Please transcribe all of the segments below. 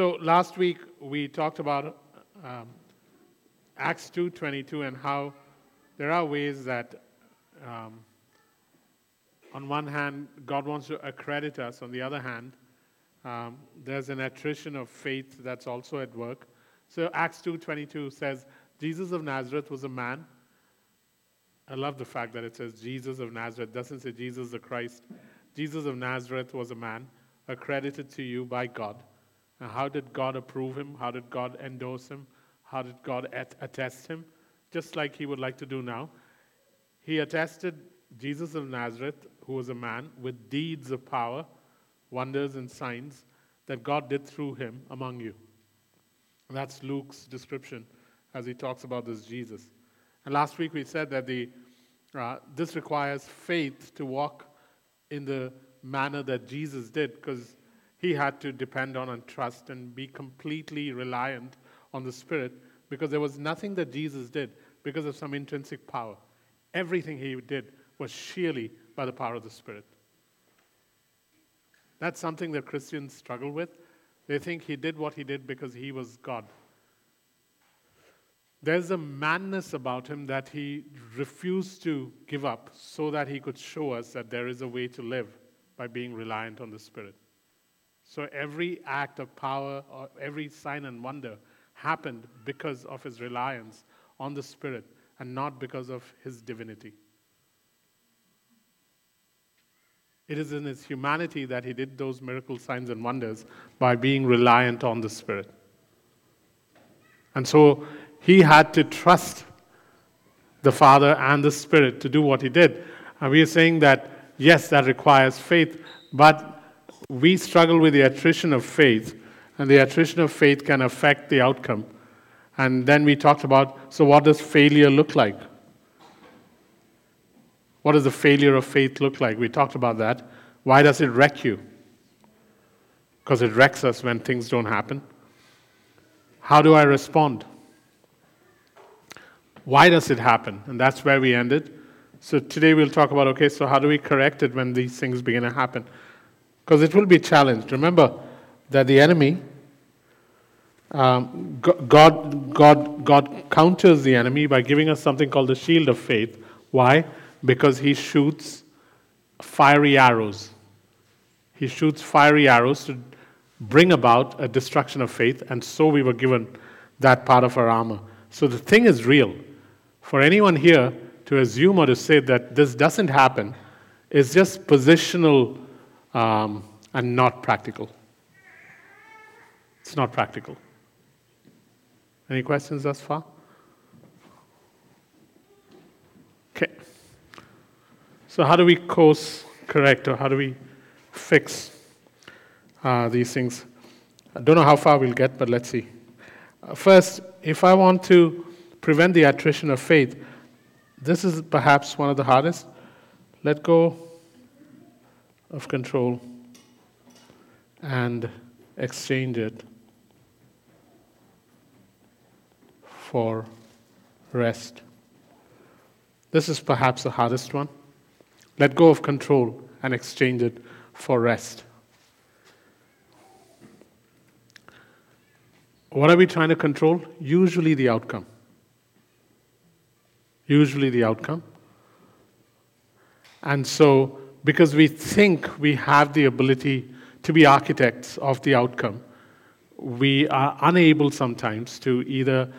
So last week we talked about um, Acts 2:22 and how there are ways that, um, on one hand, God wants to accredit us. On the other hand, um, there's an attrition of faith that's also at work. So Acts 2:22 says, "Jesus of Nazareth was a man." I love the fact that it says Jesus of Nazareth. It doesn't say Jesus the Christ. Jesus of Nazareth was a man accredited to you by God how did God approve him? How did God endorse him? How did God attest him? Just like he would like to do now. He attested Jesus of Nazareth, who was a man, with deeds of power, wonders, and signs that God did through him among you. And that's Luke's description as he talks about this Jesus. And last week we said that the, uh, this requires faith to walk in the manner that Jesus did, because he had to depend on and trust and be completely reliant on the Spirit because there was nothing that Jesus did because of some intrinsic power. Everything he did was sheerly by the power of the Spirit. That's something that Christians struggle with. They think he did what he did because he was God. There's a madness about him that he refused to give up so that he could show us that there is a way to live by being reliant on the Spirit. So every act of power, or every sign and wonder happened because of his reliance on the Spirit and not because of his divinity. It is in his humanity that he did those miracle signs and wonders by being reliant on the Spirit. And so he had to trust the Father and the Spirit to do what he did. And we are saying that, yes, that requires faith, but we struggle with the attrition of faith, and the attrition of faith can affect the outcome. And then we talked about so, what does failure look like? What does the failure of faith look like? We talked about that. Why does it wreck you? Because it wrecks us when things don't happen. How do I respond? Why does it happen? And that's where we ended. So today we'll talk about okay, so how do we correct it when these things begin to happen? because it will be challenged. Remember that the enemy, um, God, God, God counters the enemy by giving us something called the shield of faith. Why? Because he shoots fiery arrows. He shoots fiery arrows to bring about a destruction of faith, and so we were given that part of our armor. So the thing is real. For anyone here to assume or to say that this doesn't happen is just positional um, and not practical. It's not practical. Any questions thus far? Okay. So, how do we course correct or how do we fix uh, these things? I don't know how far we'll get, but let's see. Uh, first, if I want to prevent the attrition of faith, this is perhaps one of the hardest. Let go of control and exchange it for rest. This is perhaps the hardest one. Let go of control and exchange it for rest. What are we trying to control? Usually the outcome. Usually the outcome. And so because we think we have the ability to be architects of the outcome, we are unable sometimes to either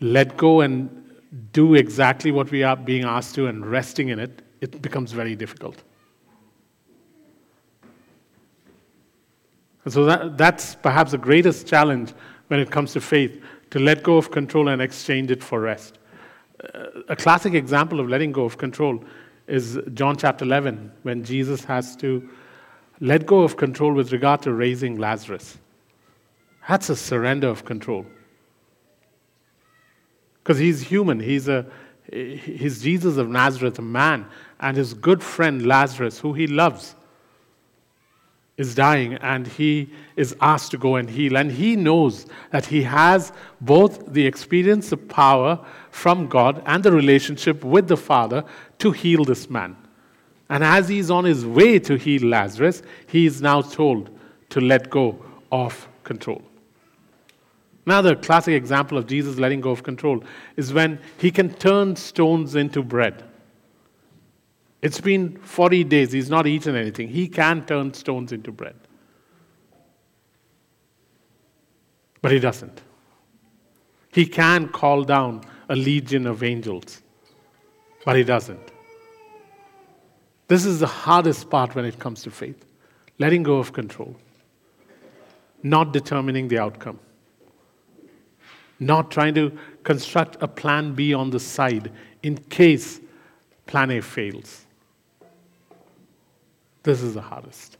let go and do exactly what we are being asked to and resting in it, it becomes very difficult. And so that, that's perhaps the greatest challenge when it comes to faith to let go of control and exchange it for rest. A classic example of letting go of control is John chapter 11, when Jesus has to let go of control with regard to raising Lazarus. That's a surrender of control. Because he's human. He's, a, he's Jesus of Nazareth, a man, and his good friend Lazarus, who he loves, is dying, and he is asked to go and heal. And he knows that he has both the experience of power from God and the relationship with the Father to heal this man. And as he's on his way to heal Lazarus, he is now told to let go of control. Another classic example of Jesus letting go of control is when he can turn stones into bread. It's been 40 days, he's not eaten anything. He can turn stones into bread. But he doesn't. He can call down a legion of angels, but he doesn't. This is the hardest part when it comes to faith letting go of control, not determining the outcome, not trying to construct a plan B on the side in case plan A fails. This is the hardest.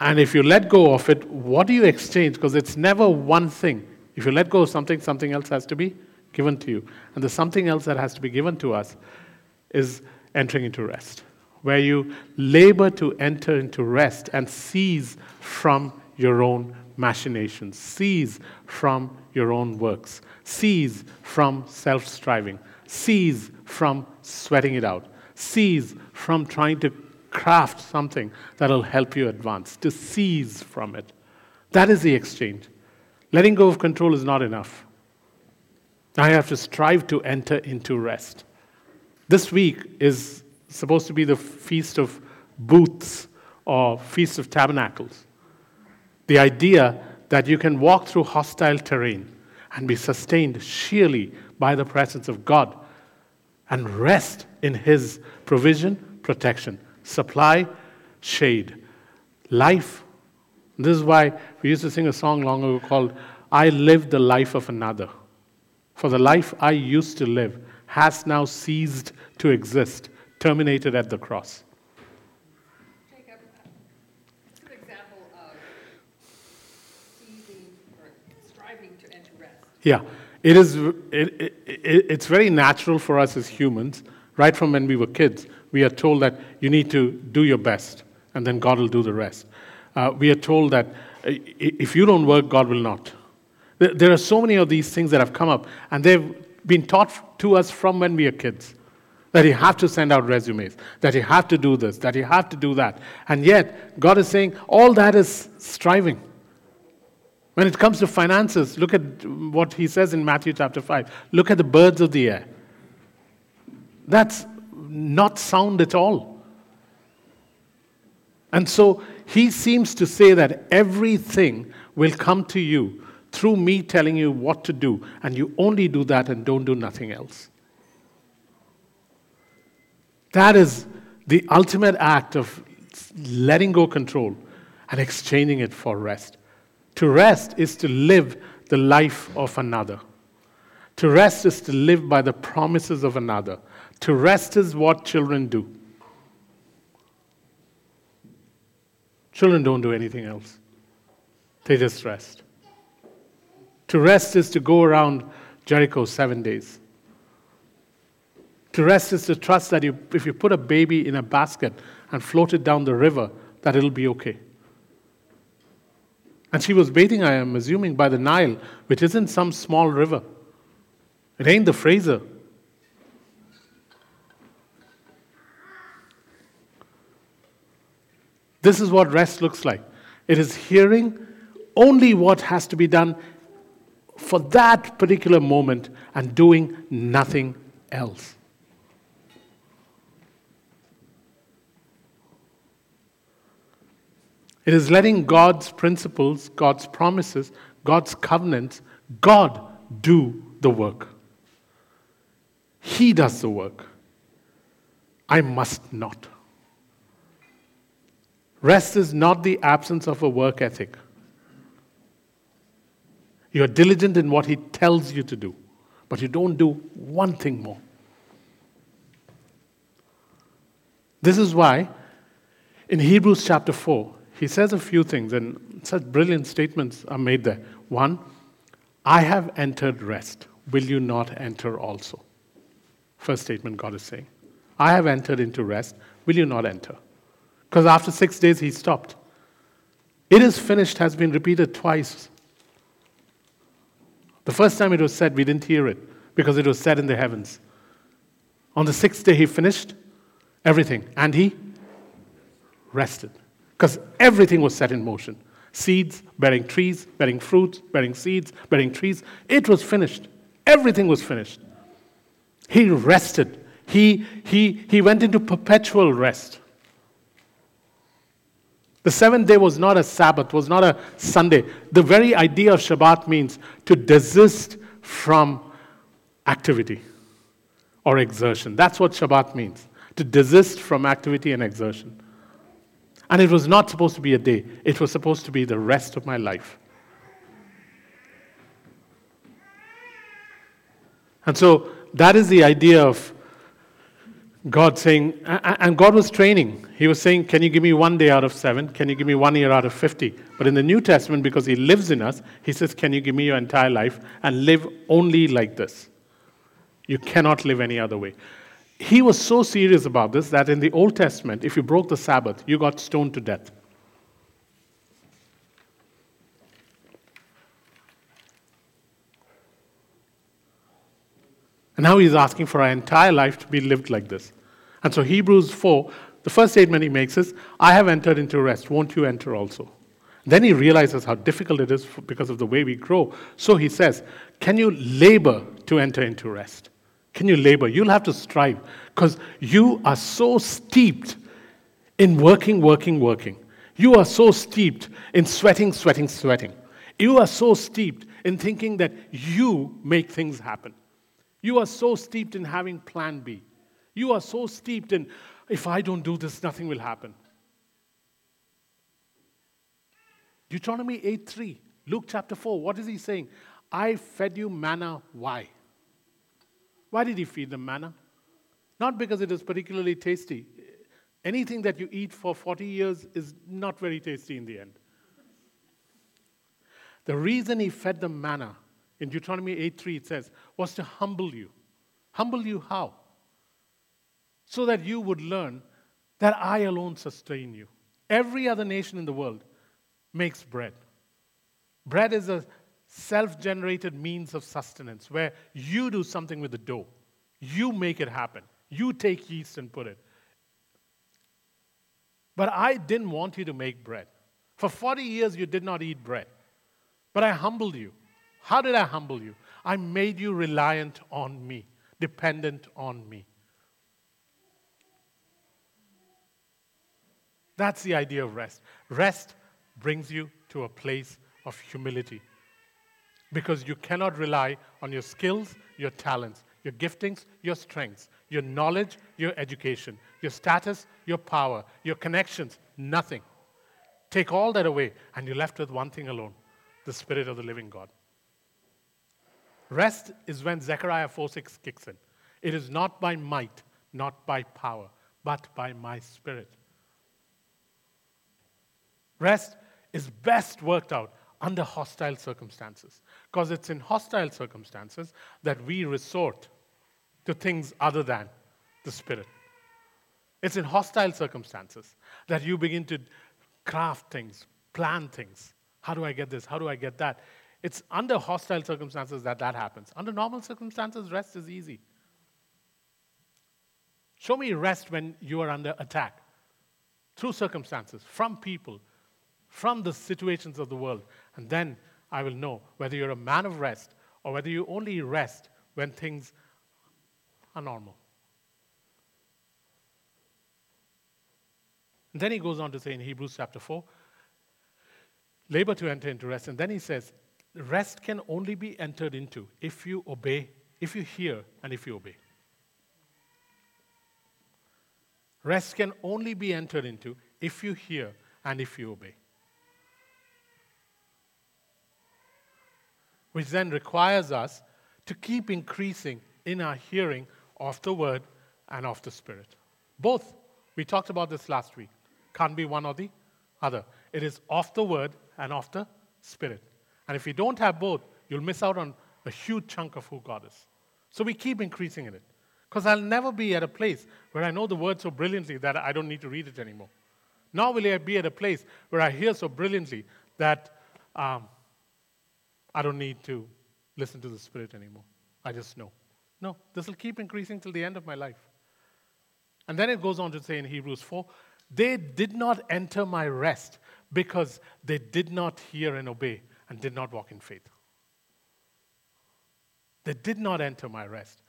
And if you let go of it, what do you exchange? Because it's never one thing. If you let go of something, something else has to be given to you. And the something else that has to be given to us is entering into rest, where you labor to enter into rest and cease from your own machinations, cease from your own works, cease from self striving, cease from sweating it out, cease from trying to craft something that'll help you advance, to seize from it. That is the exchange. Letting go of control is not enough. I have to strive to enter into rest. This week is supposed to be the Feast of Booths or Feast of Tabernacles. The idea that you can walk through hostile terrain and be sustained sheerly by the presence of God and rest in His provision, protection supply, shade, life. This is why we used to sing a song long ago called I Live the Life of Another. For the life I used to live has now ceased to exist, terminated at the cross. Jacob, uh, an example of seizing or striving to enter rest. Yeah, it is, it, it, it, it's very natural for us as humans, right from when we were kids, we are told that you need to do your best, and then God will do the rest. Uh, we are told that uh, if you don't work, God will not. There are so many of these things that have come up, and they've been taught to us from when we are kids. That you have to send out resumes, that you have to do this, that you have to do that. And yet, God is saying all that is striving. When it comes to finances, look at what he says in Matthew chapter 5. Look at the birds of the air. That's not sound at all. And so he seems to say that everything will come to you through me telling you what to do, and you only do that and don't do nothing else. That is the ultimate act of letting go control and exchanging it for rest. To rest is to live the life of another. To rest is to live by the promises of another. To rest is what children do. Children don't do anything else, they just rest. To rest is to go around Jericho seven days. To rest is to trust that you, if you put a baby in a basket and float it down the river, that it'll be okay. And she was bathing, I am assuming, by the Nile, which isn't some small river. It ain't the Fraser. This is what rest looks like it is hearing only what has to be done for that particular moment and doing nothing else. It is letting God's principles, God's promises, God's covenants, God do the work. He does the work. I must not. Rest is not the absence of a work ethic. You are diligent in what He tells you to do, but you don't do one thing more. This is why in Hebrews chapter 4, he says a few things, and such brilliant statements are made there. One, I have entered rest. Will you not enter also? First statement God is saying. I have entered into rest. Will you not enter? Because after six days, he stopped. It is finished has been repeated twice. The first time it was said, we didn't hear it because it was said in the heavens. On the sixth day, he finished everything and he rested because everything was set in motion seeds, bearing trees, bearing fruits, bearing seeds, bearing trees. It was finished. Everything was finished. He rested. He, he, he went into perpetual rest. The seventh day was not a Sabbath, was not a Sunday. The very idea of Shabbat means to desist from activity or exertion. That's what Shabbat means to desist from activity and exertion. And it was not supposed to be a day, it was supposed to be the rest of my life. And so that is the idea of God saying, and God was training. He was saying, Can you give me one day out of seven? Can you give me one year out of 50? But in the New Testament, because He lives in us, He says, Can you give me your entire life and live only like this? You cannot live any other way. He was so serious about this that in the Old Testament, if you broke the Sabbath, you got stoned to death. And now he's asking for our entire life to be lived like this. And so, Hebrews 4, the first statement he makes is, I have entered into rest. Won't you enter also? Then he realizes how difficult it is because of the way we grow. So he says, Can you labor to enter into rest? Can you labor? You'll have to strive because you are so steeped in working, working, working. You are so steeped in sweating, sweating, sweating. You are so steeped in thinking that you make things happen. You are so steeped in having plan B. You are so steeped in, if I don't do this, nothing will happen. Deuteronomy 8 3, Luke chapter 4, what is he saying? I fed you manna. Why? Why did he feed them manna? Not because it is particularly tasty. Anything that you eat for 40 years is not very tasty in the end. The reason he fed them manna in Deuteronomy 8:3 it says, was to humble you. Humble you how? So that you would learn that I alone sustain you. Every other nation in the world makes bread. Bread is a self generated means of sustenance where you do something with the dough. You make it happen. You take yeast and put it. But I didn't want you to make bread. For 40 years, you did not eat bread. But I humbled you. How did I humble you? I made you reliant on me, dependent on me. That's the idea of rest. Rest brings you to a place of humility because you cannot rely on your skills, your talents, your giftings, your strengths, your knowledge, your education, your status, your power, your connections, nothing. Take all that away, and you're left with one thing alone the Spirit of the living God. Rest is when Zechariah 4 6 kicks in. It is not by might, not by power, but by my spirit. Rest is best worked out under hostile circumstances because it's in hostile circumstances that we resort to things other than the spirit. It's in hostile circumstances that you begin to craft things, plan things. How do I get this? How do I get that? It's under hostile circumstances that that happens. Under normal circumstances, rest is easy. Show me rest when you are under attack through circumstances, from people, from the situations of the world. And then I will know whether you're a man of rest or whether you only rest when things are normal. And then he goes on to say in Hebrews chapter 4 labor to enter into rest. And then he says, rest can only be entered into if you obey, if you hear, and if you obey. Rest can only be entered into if you hear and if you obey. Which then requires us to keep increasing in our hearing of the word and of the spirit. Both. We talked about this last week. Can't be one or the other. It is of the word and of the spirit. And if you don't have both, you'll miss out on a huge chunk of who God is. So we keep increasing in it. Because I'll never be at a place where I know the word so brilliantly that I don't need to read it anymore. Nor will I be at a place where I hear so brilliantly that um, I don't need to listen to the Spirit anymore. I just know. No, this will keep increasing till the end of my life. And then it goes on to say in Hebrews 4 they did not enter my rest because they did not hear and obey and did not walk in faith. They did not enter my rest.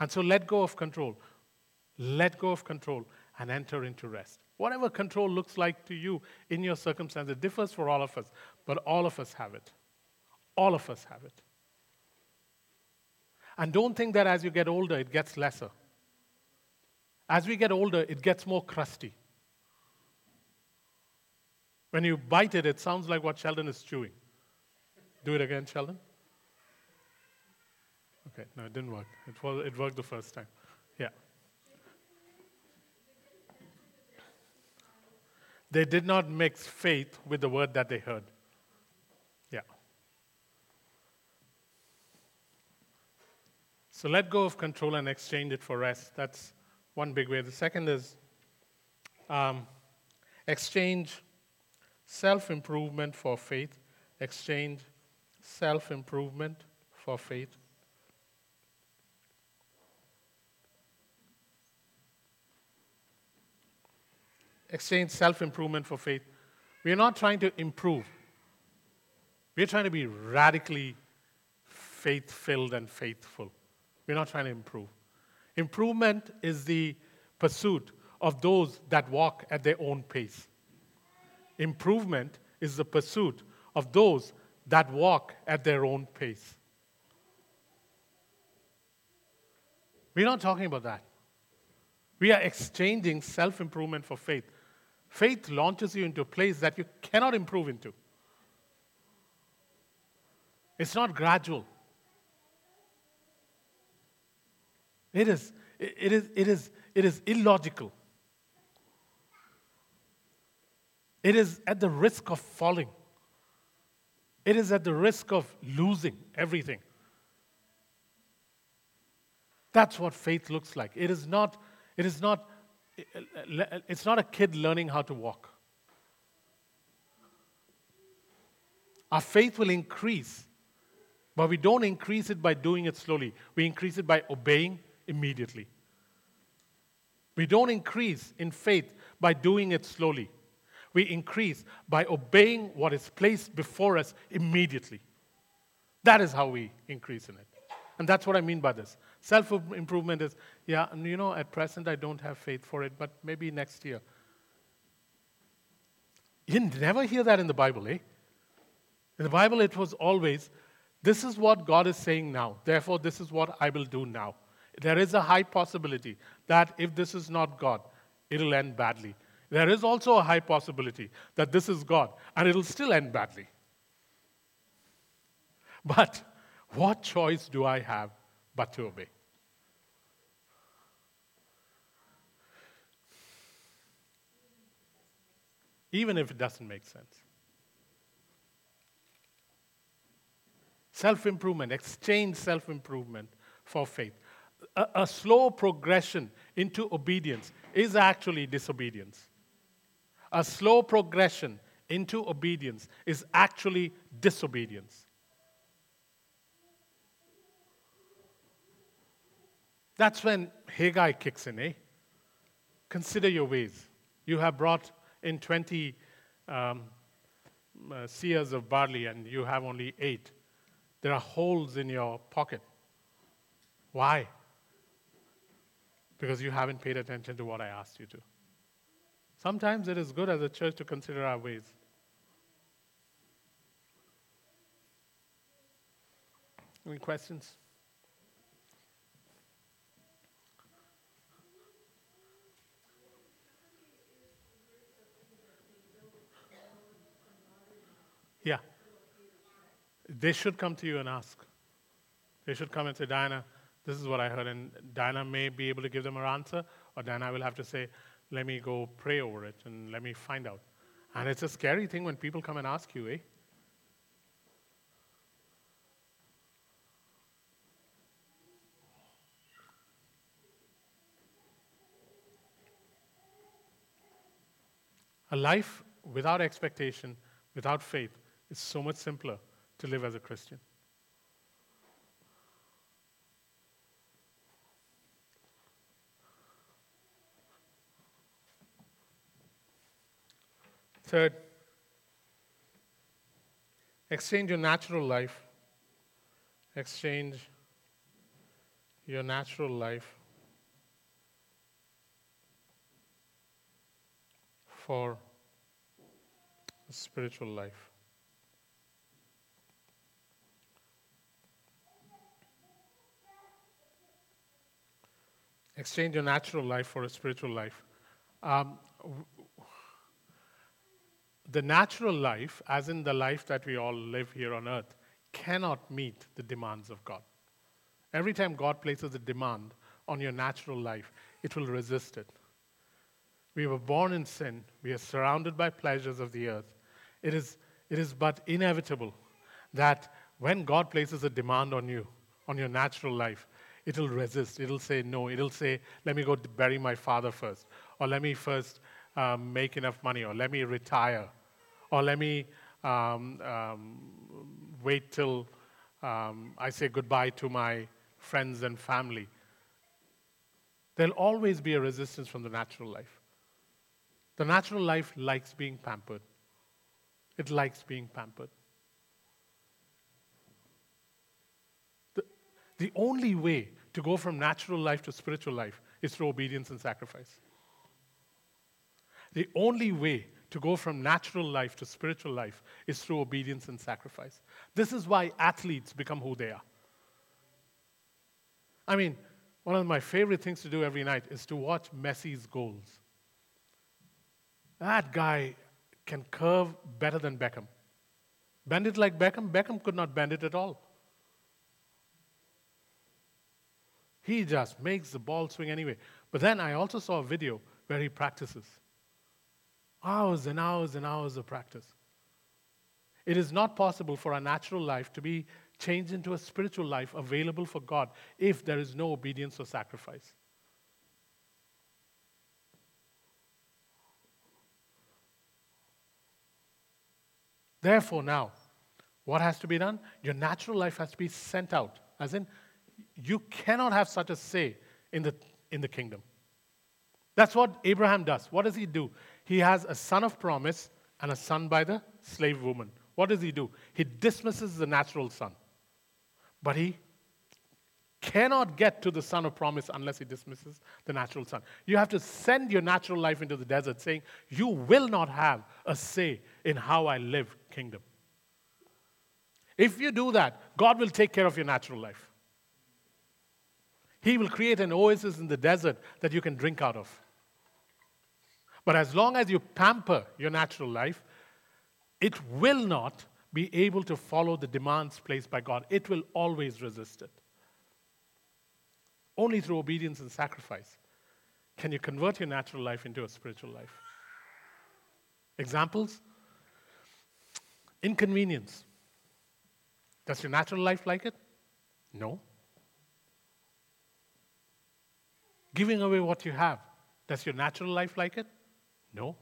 And so let go of control. Let go of control and enter into rest. Whatever control looks like to you in your circumstance, it differs for all of us, but all of us have it. All of us have it. And don't think that as you get older, it gets lesser. As we get older, it gets more crusty. When you bite it, it sounds like what Sheldon is chewing. Do it again, Sheldon. Okay, no, it didn't work. It, was, it worked the first time. Yeah. They did not mix faith with the word that they heard. So let go of control and exchange it for rest. That's one big way. The second is um, exchange self improvement for faith. Exchange self improvement for faith. exchange self improvement for faith. We're not trying to improve, we're trying to be radically faith filled and faithful. We're not trying to improve. Improvement is the pursuit of those that walk at their own pace. Improvement is the pursuit of those that walk at their own pace. We're not talking about that. We are exchanging self improvement for faith. Faith launches you into a place that you cannot improve into. It's not gradual. It is, it is, it is, it is illogical. It is at the risk of falling. It is at the risk of losing everything. That's what faith looks like. It is not, it is not it's not a kid learning how to walk. Our faith will increase, but we don't increase it by doing it slowly. We increase it by obeying immediately. We don't increase in faith by doing it slowly. We increase by obeying what is placed before us immediately. That is how we increase in it. And that's what I mean by this. Self improvement is, yeah, you know, at present I don't have faith for it, but maybe next year. You never hear that in the Bible, eh? In the Bible, it was always, this is what God is saying now. Therefore, this is what I will do now. There is a high possibility that if this is not God, it'll end badly. There is also a high possibility that this is God and it'll still end badly. But what choice do I have but to obey? even if it doesn't make sense. Self improvement, exchange self improvement for faith. A, a, slow progression into obedience is actually disobedience. A slow progression into obedience is actually disobedience. That's when Haggai kicks in, eh? Consider your ways. You have brought in 20 um, uh, seahs of barley and you have only eight, there are holes in your pocket. Why? Because you haven't paid attention to what I asked you to. Sometimes it is good as a church to consider our ways. Any questions? Yeah. They should come to you and ask. They should come and say, Diana, this is what I heard. And Diana may be able to give them an answer, or Diana will have to say, let me go pray over it and let me find out. And it's a scary thing when people come and ask you, eh? A life without expectation, without faith, is so much simpler to live as a Christian. Third, exchange your natural life. Exchange your natural life for a spiritual life. Exchange your natural life for a spiritual life. Um, the natural life, as in the life that we all live here on earth, cannot meet the demands of God. Every time God places a demand on your natural life, it will resist it. We were born in sin, we are surrounded by pleasures of the earth. It is, it is but inevitable that when God places a demand on you, on your natural life, it'll resist. It'll say no. It'll say, let me go bury my father first, or let me first um, make enough money, or let me retire, or let me um, um, wait till um, I say goodbye to my friends and family. There'll always be a resistance from the natural life. The natural life likes being pampered, it likes being pampered. The, the only way to go from natural life to spiritual life is through obedience and sacrifice. The only way to go from natural life to spiritual life is through obedience and sacrifice. This is why athletes become who they are. I mean, one of my favorite things to do every night is to watch Messi's goals. That guy can curve better than Beckham. Bend it like Beckham, Beckham could not bend it at all. He just makes the ball swing anyway. But then I also saw a video where he practices hours and hours and hours of practice. It is not possible for a natural life to be changed into a spiritual life available for God if there is no obedience or sacrifice. Therefore, now, what has to be done? Your natural life has to be sent out. As in, you cannot have such a say in the, in the kingdom. That's what Abraham does. What does he do? He has a son of promise and a son by the slave woman. What does he do? He dismisses the natural son. But he cannot get to the son of promise unless he dismisses the natural son. You have to send your natural life into the desert saying, You will not have a say in how I live kingdom. If you do that, God will take care of your natural life. He will create an oasis in the desert that you can drink out of. But as long as you pamper your natural life, it will not be able to follow the demands placed by God. It will always resist it. Only through obedience and sacrifice can you convert your natural life into a spiritual life. Examples? Inconvenience. Does your natural life like it? No. Giving away what you have. Does your natural life like it? No.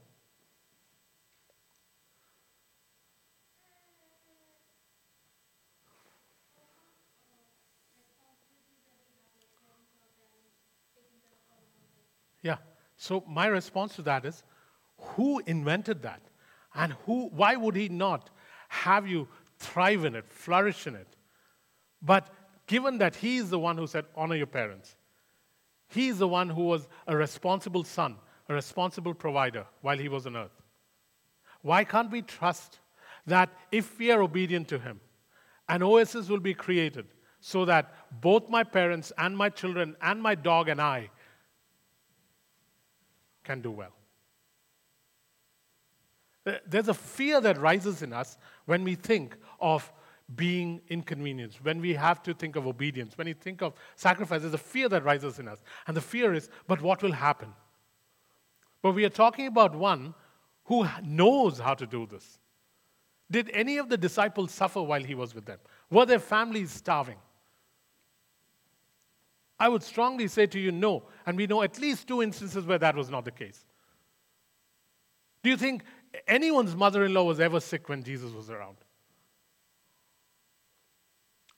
Yeah. So my response to that is who invented that? And who why would he not have you thrive in it, flourish in it? But given that he is the one who said honor your parents, he is the one who was a responsible son, a responsible provider while he was on earth. Why can't we trust that if we are obedient to him, an oasis will be created so that both my parents and my children and my dog and I can do well? There's a fear that rises in us when we think of being inconvenienced, when we have to think of obedience, when we think of sacrifice, there's a fear that rises in us. And the fear is, but what will happen? But we are talking about one who knows how to do this. Did any of the disciples suffer while he was with them? Were their families starving? I would strongly say to you, no. And we know at least two instances where that was not the case. Do you think anyone's mother in law was ever sick when Jesus was around?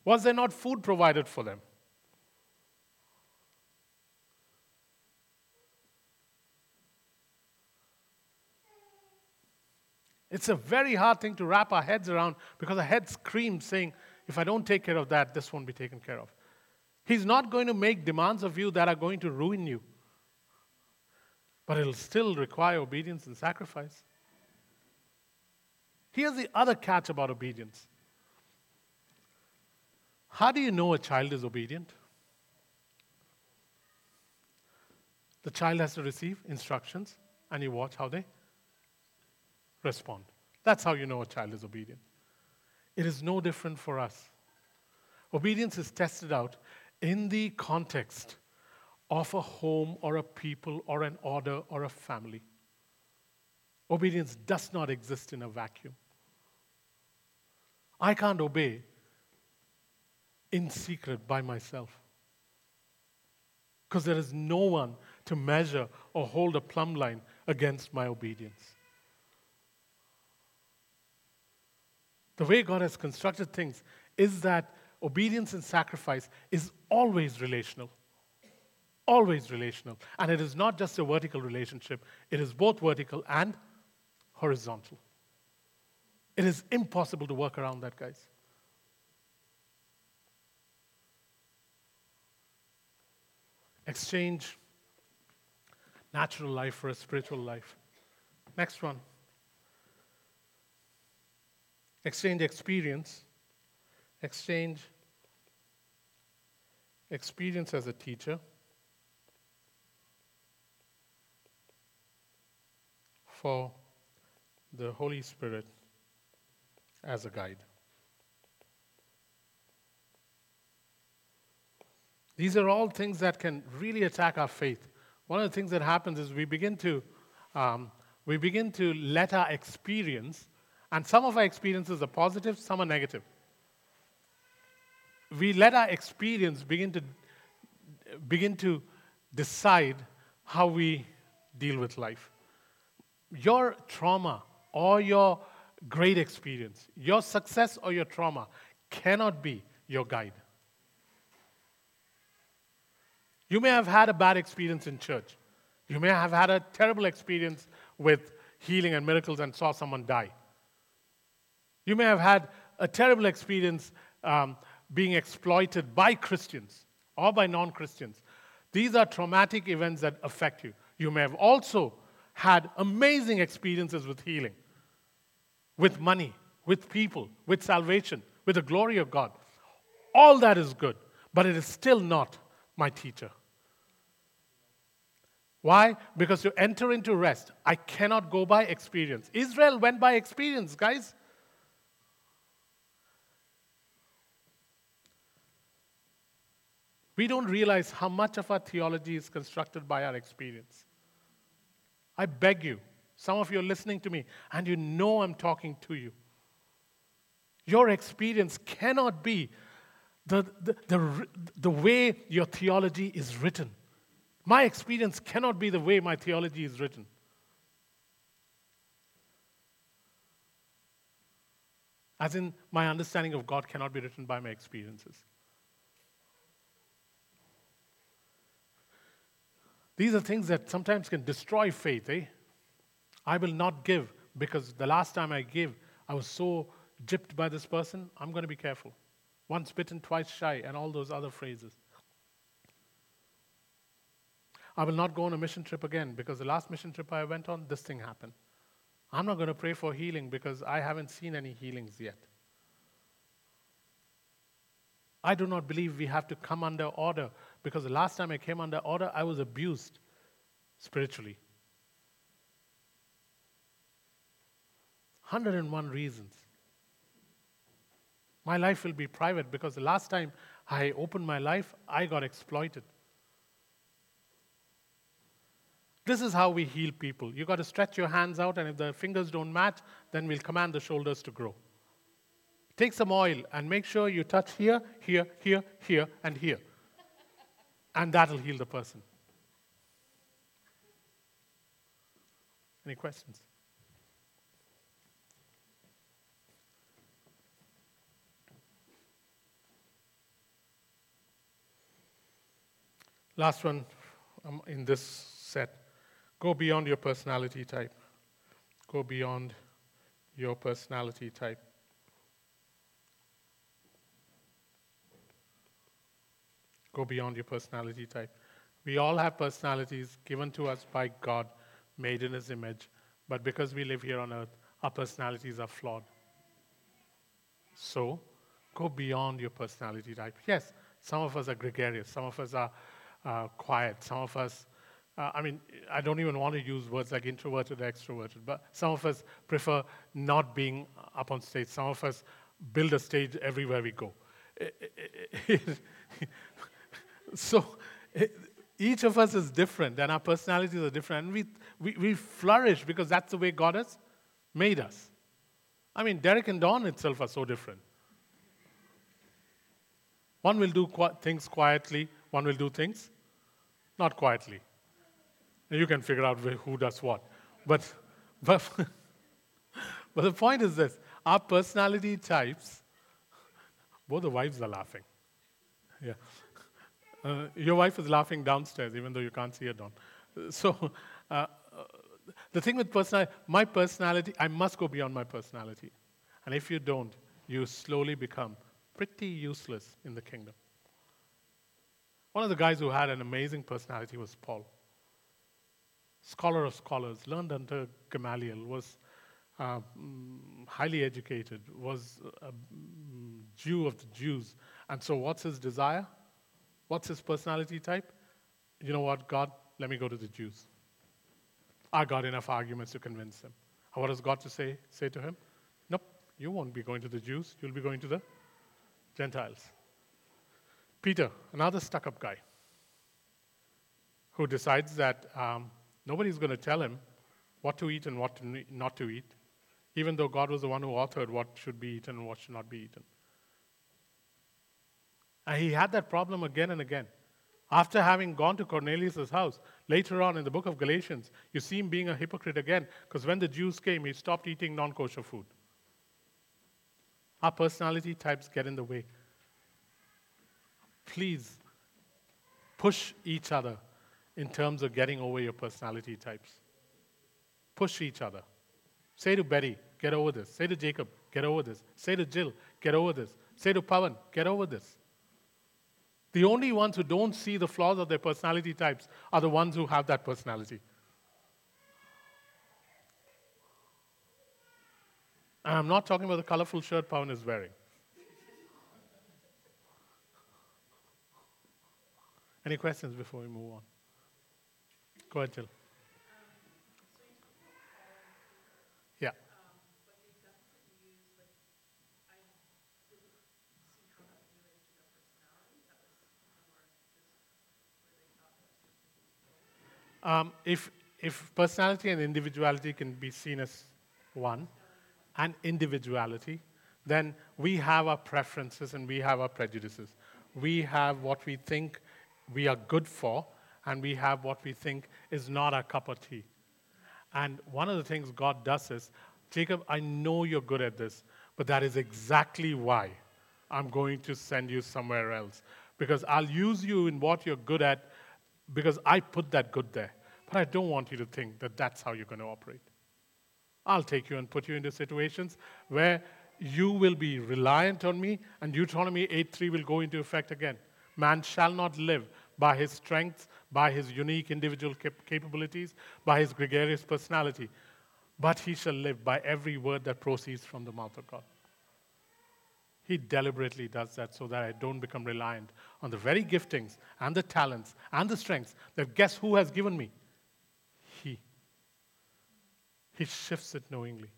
Was there not food provided for them? It's a very hard thing to wrap our heads around because our head screams saying, if I don't take care of that, this won't be taken care of. He's not going to make demands of you that are going to ruin you, but it'll still require obedience and sacrifice. Here's the other catch about obedience how do you know a child is obedient? The child has to receive instructions, and you watch how they respond. That's how you know a child is obedient. It is no different for us. Obedience is tested out in the context of a home or a people or an order or a family. Obedience does not exist in a vacuum. I can't obey in secret by myself because there is no one to measure or hold a plumb line against my obedience. The way God has constructed things is that obedience and sacrifice is always relational. Always relational. And it is not just a vertical relationship, it is both vertical and horizontal. It is impossible to work around that, guys. Exchange natural life for a spiritual life. Next one. Exchange experience. Exchange experience as a teacher for the Holy Spirit as a guide. These are all things that can really attack our faith. One of the things that happens is we begin to, um, we begin to let our experience, and some of our experiences are positive, some are negative. We let our experience begin to begin to decide how we deal with life. Your trauma or your great experience, your success or your trauma cannot be your guide. You may have had a bad experience in church. You may have had a terrible experience with healing and miracles and saw someone die. You may have had a terrible experience um, being exploited by Christians or by non Christians. These are traumatic events that affect you. You may have also had amazing experiences with healing, with money, with people, with salvation, with the glory of God. All that is good, but it is still not my teacher. Why? Because to enter into rest, I cannot go by experience. Israel went by experience, guys. We don't realize how much of our theology is constructed by our experience. I beg you, some of you are listening to me, and you know I'm talking to you. Your experience cannot be the, the, the, the way your theology is written. My experience cannot be the way my theology is written. As in, my understanding of God cannot be written by my experiences. These are things that sometimes can destroy faith, eh? I will not give because the last time I gave, I was so gypped by this person. I'm going to be careful. Once bitten, twice shy, and all those other phrases. I will not go on a mission trip again because the last mission trip I went on, this thing happened. I'm not going to pray for healing because I haven't seen any healings yet. I do not believe we have to come under order because the last time I came under order, I was abused spiritually. 101 reasons. My life will be private because the last time I opened my life, I got exploited. This is how we heal people. You've got to stretch your hands out, and if the fingers don't match, then we'll command the shoulders to grow. Take some oil and make sure you touch here, here, here, here, and here. And that'll heal the person. Any questions? Last one um, in this set go beyond your personality type, go beyond your personality type. Go beyond your personality type. We all have personalities given to us by God, made in His image, but because we live here on earth, our personalities are flawed. So, go beyond your personality type. Yes, some of us are gregarious, some of us are uh, quiet, some of us, uh, I mean, I don't even want to use words like introverted, or extroverted, but some of us prefer not being up on stage. Some of us build a stage everywhere we go. so, each of us is different, and our personalities are different, and we, we, we flourish because that's the way God has made us. I mean, Derek and Dawn itself are so different. One will do qu- things quietly, one will do things not quietly. You can figure out who does what. But, but, but the point is this our personality types, both the wives are laughing. Yeah. Uh, your wife is laughing downstairs, even though you can't see her down. So, uh, the thing with personality, my personality, I must go beyond my personality. And if you don't, you slowly become pretty useless in the kingdom. One of the guys who had an amazing personality was Paul. Scholar of scholars, learned under Gamaliel, was uh, highly educated, was a Jew of the Jews. And so, what's his desire? What's his personality type? You know what, God, let me go to the Jews. I got enough arguments to convince them. What does God to say, say to him? Nope, you won't be going to the Jews, you'll be going to the Gentiles. Peter, another stuck up guy, who decides that um, nobody's going to tell him what to eat and what to not to eat, even though God was the one who authored what should be eaten and what should not be eaten. And he had that problem again and again. After having gone to Cornelius' house, later on in the book of Galatians, you see him being a hypocrite again, because when the Jews came, he stopped eating non kosher food. Our personality types get in the way. Please push each other in terms of getting over your personality types. Push each other. Say to Betty, get over this. Say to Jacob, get over this. Say to Jill, get over this. Say to Pavan, get over this. The only ones who don't see the flaws of their personality types are the ones who have that personality. And I'm not talking about the colorful shirt Pawan is wearing. Any questions before we move on? Go ahead, Jill. Um, if, if personality and individuality can be seen as one, and individuality, then we have our preferences and we have our prejudices. We have what we think we are good for, and we have what we think is not our cup of tea. And one of the things God does is, Jacob, I know you're good at this, but that is exactly why I'm going to send you somewhere else. Because I'll use you in what you're good at because I put that good there. But I don't want you to think that that's how you're going to operate. I'll take you and put you into situations where you will be reliant on me, and Deuteronomy 8:3 will go into effect again. Man shall not live by his strengths, by his unique individual cap- capabilities, by his gregarious personality, but he shall live by every word that proceeds from the mouth of God. He deliberately does that so that I don't become reliant on the very giftings and the talents and the strengths that guess who has given me? He. He shifts it knowingly.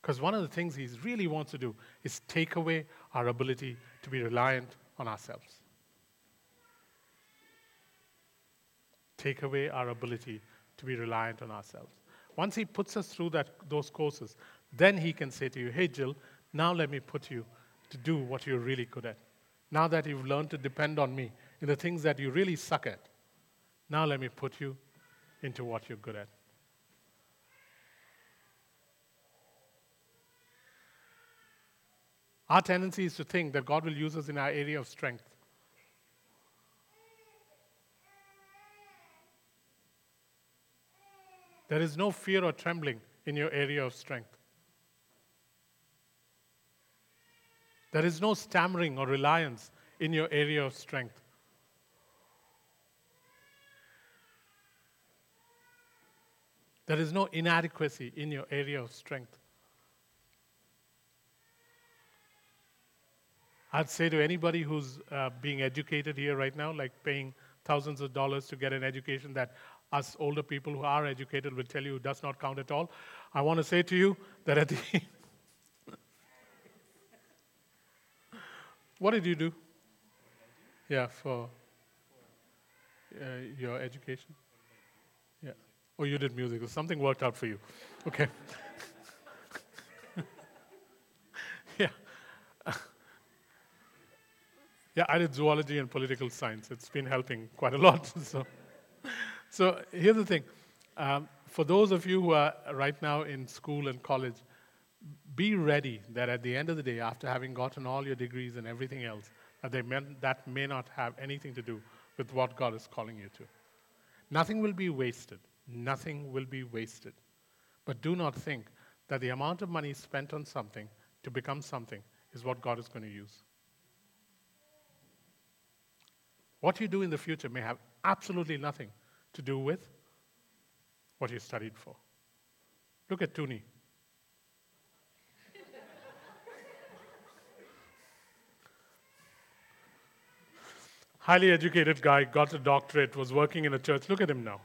Because one of the things he really wants to do is take away our ability to be reliant on ourselves. Take away our ability to be reliant on ourselves. Once he puts us through that, those courses, then he can say to you, Hey, Jill, now let me put you to do what you're really good at. Now that you've learned to depend on me in the things that you really suck at, now let me put you into what you're good at. Our tendency is to think that God will use us in our area of strength. There is no fear or trembling in your area of strength. There is no stammering or reliance in your area of strength. There is no inadequacy in your area of strength. I'd say to anybody who's uh, being educated here right now, like paying thousands of dollars to get an education that us older people who are educated will tell you does not count at all. I want to say to you that at the what did you do? Yeah, for uh, your education. Yeah. Oh, you did music. Something worked out for you. Okay. yeah. yeah, I did zoology and political science. It's been helping quite a lot. so. So here's the thing. Um, for those of you who are right now in school and college, be ready that at the end of the day, after having gotten all your degrees and everything else, that, they may, that may not have anything to do with what God is calling you to. Nothing will be wasted. Nothing will be wasted. But do not think that the amount of money spent on something to become something is what God is going to use. What you do in the future may have absolutely nothing to do with what you studied for. Look at Toonie. Highly educated guy, got a doctorate, was working in a church. Look at him now.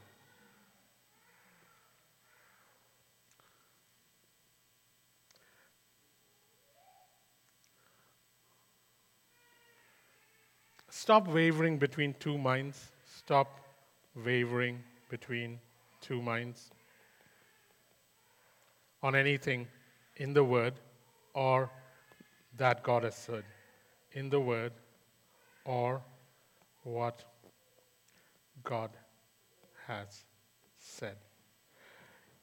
Stop wavering between two minds. Stop wavering between two minds on anything in the Word or that God has said. In the Word or what God has said.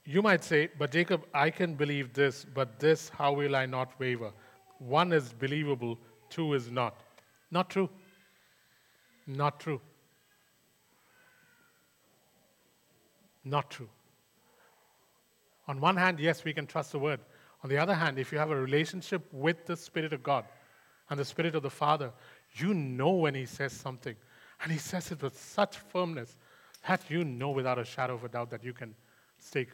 You might say, but Jacob, I can believe this, but this, how will I not waver? One is believable, two is not. Not true. Not true. Not true. On one hand, yes, we can trust the word. On the other hand, if you have a relationship with the Spirit of God and the Spirit of the Father, you know when He says something. And He says it with such firmness that you know without a shadow of a doubt that you can stake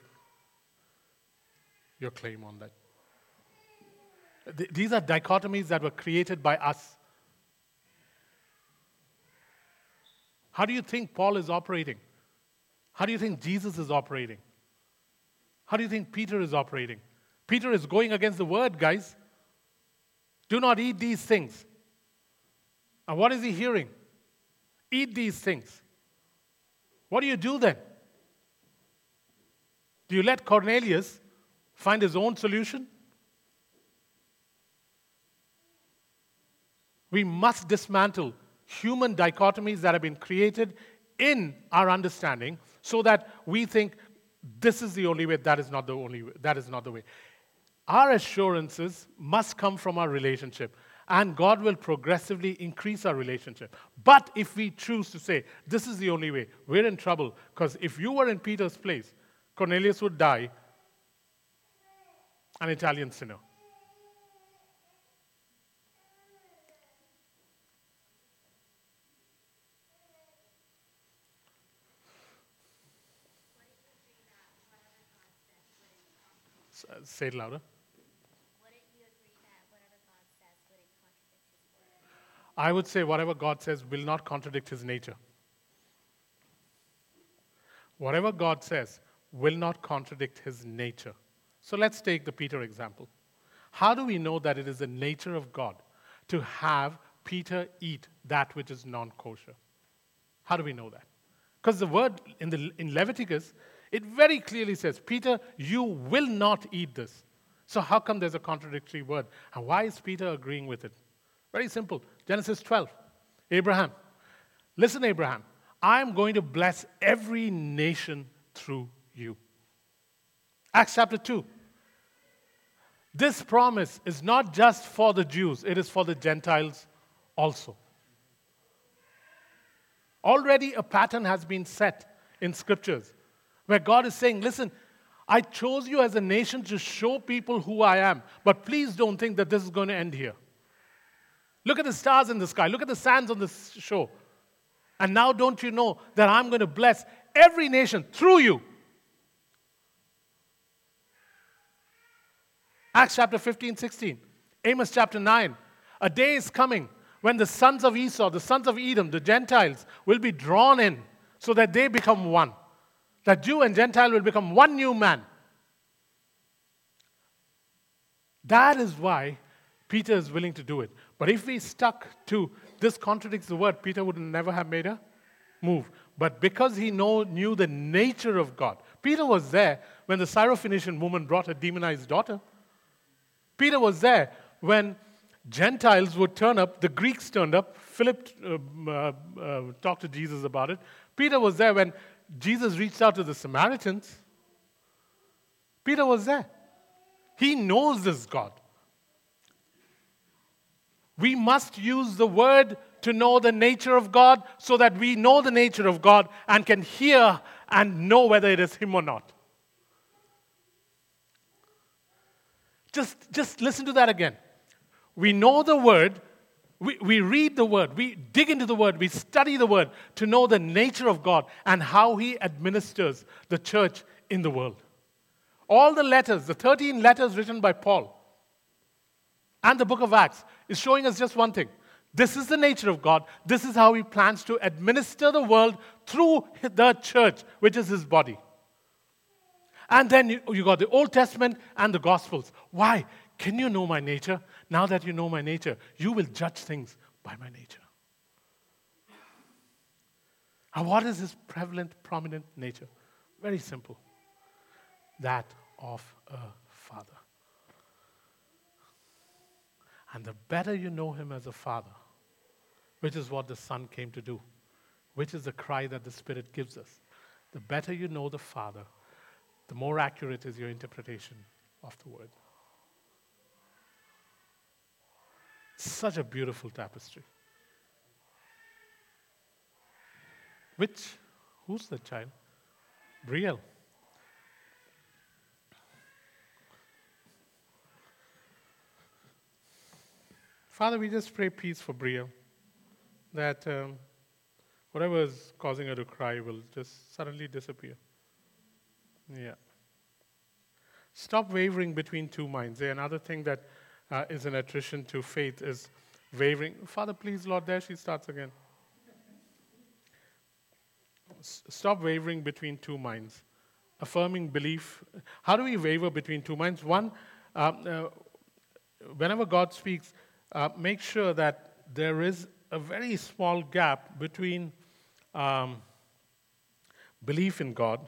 your claim on that. These are dichotomies that were created by us. How do you think Paul is operating? How do you think Jesus is operating? How do you think Peter is operating? Peter is going against the word, guys. Do not eat these things. And what is he hearing? Eat these things. What do you do then? Do you let Cornelius find his own solution? We must dismantle human dichotomies that have been created in our understanding so that we think this is the only way, that is not the only way, that is not the way. Our assurances must come from our relationship, and God will progressively increase our relationship. But if we choose to say, this is the only way, we're in trouble. Because if you were in Peter's place, Cornelius would die an Italian sinner. Say it louder. I would say whatever God says will not contradict his nature. Whatever God says will not contradict his nature. So let's take the Peter example. How do we know that it is the nature of God to have Peter eat that which is non kosher? How do we know that? Because the word in, the, in Leviticus it very clearly says, Peter, you will not eat this. So, how come there's a contradictory word? And why is Peter agreeing with it? Very simple. Genesis 12. Abraham. Listen, Abraham, I'm going to bless every nation through you. Acts chapter 2. This promise is not just for the Jews, it is for the Gentiles also. Already a pattern has been set in scriptures where God is saying, listen, I chose you as a nation to show people who I am. But please don't think that this is going to end here. Look at the stars in the sky. Look at the sands on the shore. And now, don't you know that I'm going to bless every nation through you? Acts chapter 15, 16. Amos chapter 9. A day is coming when the sons of Esau, the sons of Edom, the Gentiles, will be drawn in so that they become one. That Jew and Gentile will become one new man. That is why Peter is willing to do it. But if we stuck to this contradicts the word, Peter would never have made a move. But because he know, knew the nature of God, Peter was there when the Syrophoenician woman brought her demonized daughter. Peter was there when Gentiles would turn up, the Greeks turned up. Philip uh, uh, uh, talked to Jesus about it. Peter was there when Jesus reached out to the Samaritans. Peter was there. He knows this God. We must use the word to know the nature of God so that we know the nature of God and can hear and know whether it is Him or not. Just, just listen to that again. We know the word, we, we read the word, we dig into the word, we study the word to know the nature of God and how He administers the church in the world. All the letters, the 13 letters written by Paul and the book of Acts, is showing us just one thing. This is the nature of God. This is how He plans to administer the world through the church, which is His body. And then you, you got the Old Testament and the Gospels. Why? Can you know my nature? Now that you know my nature, you will judge things by my nature. And what is his prevalent, prominent nature? Very simple that of a father. And the better you know him as a father, which is what the Son came to do, which is the cry that the Spirit gives us, the better you know the Father, the more accurate is your interpretation of the word. Such a beautiful tapestry. Which, who's the child? Brielle. Father, we just pray peace for Bria, That um, whatever is causing her to cry will just suddenly disappear. Yeah. Stop wavering between two minds. Another thing that uh, is an attrition to faith is wavering. Father, please, Lord, there she starts again. S- stop wavering between two minds. Affirming belief. How do we waver between two minds? One, um, uh, whenever God speaks, uh, make sure that there is a very small gap between um, belief in God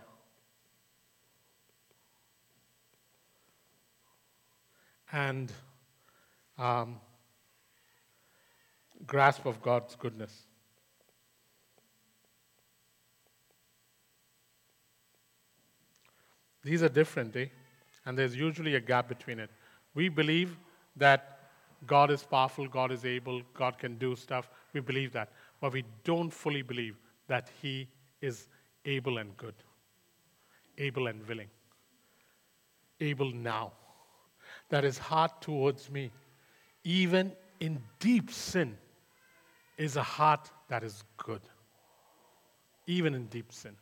and um, grasp of God's goodness. These are different, eh? And there's usually a gap between it. We believe that God is powerful, God is able, God can do stuff. We believe that. But we don't fully believe that He is able and good, able and willing, able now that is heart towards me, even in deep sin, is a heart that is good, even in deep sin.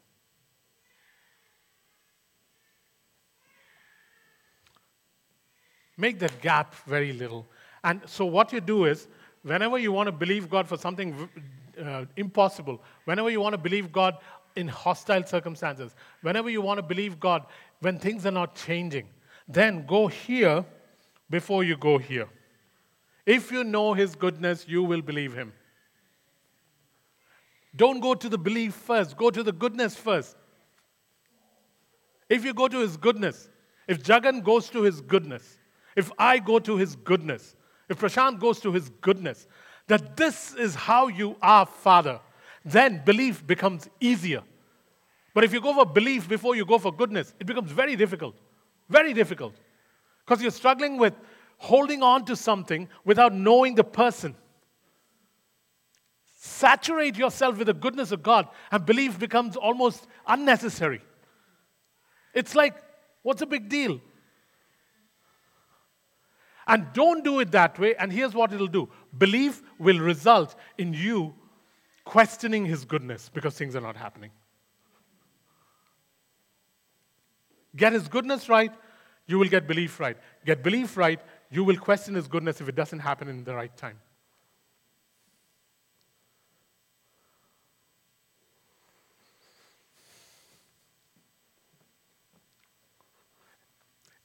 Make that gap very little. And so, what you do is, whenever you want to believe God for something uh, impossible, whenever you want to believe God in hostile circumstances, whenever you want to believe God when things are not changing, then go here before you go here. If you know His goodness, you will believe Him. Don't go to the belief first, go to the goodness first. If you go to His goodness, if Jagan goes to His goodness, if I go to His goodness, if Prashant goes to His goodness, that this is how you are, Father, then belief becomes easier. But if you go for belief before you go for goodness, it becomes very difficult. Very difficult. Because you're struggling with holding on to something without knowing the person. Saturate yourself with the goodness of God, and belief becomes almost unnecessary. It's like What's the big deal? And don't do it that way. And here's what it'll do belief will result in you questioning his goodness because things are not happening. Get his goodness right, you will get belief right. Get belief right, you will question his goodness if it doesn't happen in the right time.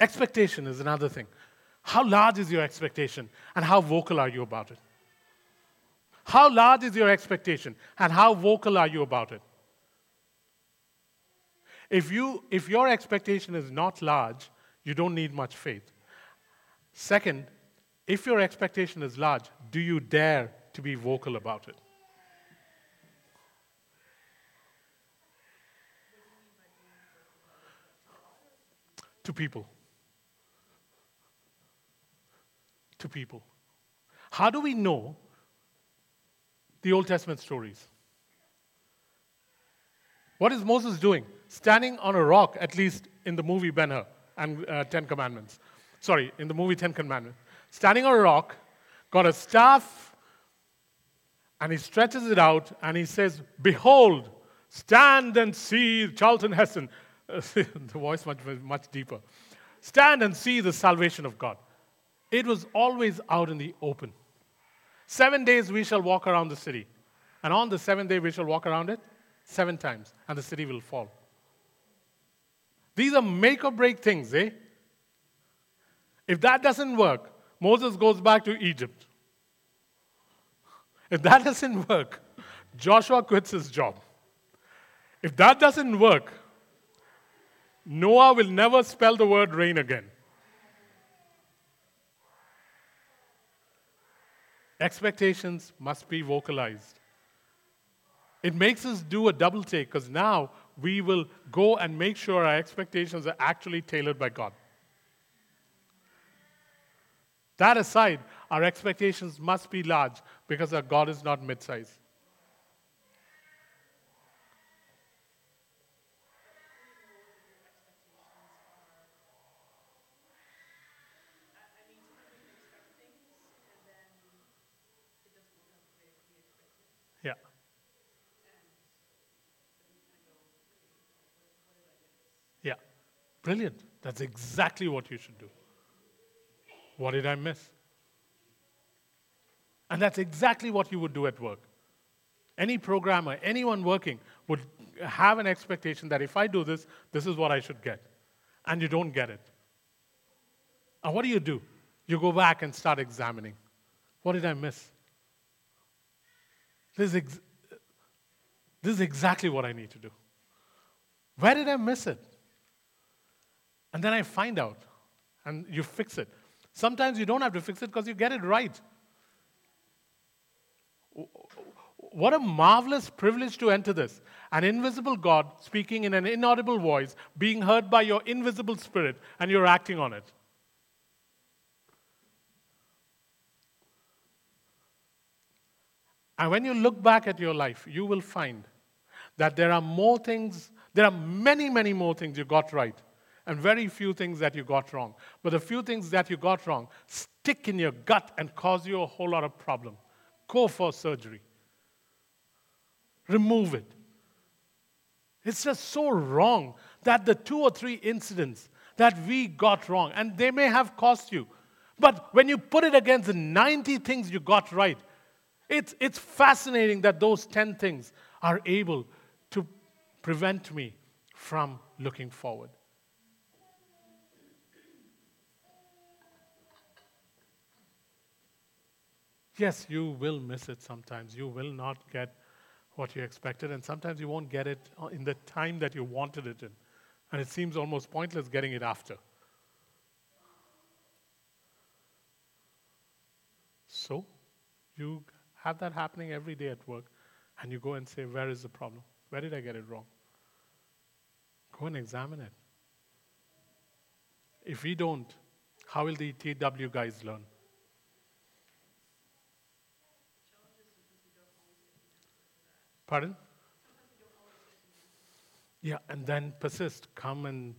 Expectation is another thing. How large is your expectation and how vocal are you about it? How large is your expectation and how vocal are you about it? If, you, if your expectation is not large, you don't need much faith. Second, if your expectation is large, do you dare to be vocal about it? To people. To people. How do we know the Old Testament stories? What is Moses doing? Standing on a rock, at least in the movie Ben Hur and uh, Ten Commandments. Sorry, in the movie Ten Commandments. Standing on a rock, got a staff, and he stretches it out and he says, Behold, stand and see, Charlton Heston, the voice much, much deeper. Stand and see the salvation of God. It was always out in the open. Seven days we shall walk around the city. And on the seventh day we shall walk around it seven times, and the city will fall. These are make or break things, eh? If that doesn't work, Moses goes back to Egypt. If that doesn't work, Joshua quits his job. If that doesn't work, Noah will never spell the word rain again. Expectations must be vocalized. It makes us do a double take because now we will go and make sure our expectations are actually tailored by God. That aside, our expectations must be large because our God is not mid size. Yeah. Yeah. Brilliant. That's exactly what you should do. What did I miss? And that's exactly what you would do at work. Any programmer, anyone working would have an expectation that if I do this, this is what I should get. And you don't get it. And what do you do? You go back and start examining. What did I miss? This is, ex- this is exactly what I need to do. Where did I miss it? And then I find out, and you fix it. Sometimes you don't have to fix it because you get it right. What a marvelous privilege to enter this. An invisible God speaking in an inaudible voice, being heard by your invisible spirit, and you're acting on it. And when you look back at your life, you will find that there are more things, there are many, many more things you got right, and very few things that you got wrong. But the few things that you got wrong stick in your gut and cause you a whole lot of problem. Go for surgery. Remove it. It's just so wrong that the two or three incidents that we got wrong, and they may have cost you, but when you put it against the 90 things you got right, it's, it's fascinating that those 10 things are able to prevent me from looking forward. Yes, you will miss it sometimes. You will not get what you expected, and sometimes you won't get it in the time that you wanted it in. And it seems almost pointless getting it after. So, you have that happening every day at work, and you go and say, Where is the problem? Where did I get it wrong? Go and examine it. If we don't, how will the TW guys learn? Pardon? Yeah, and then persist. Come and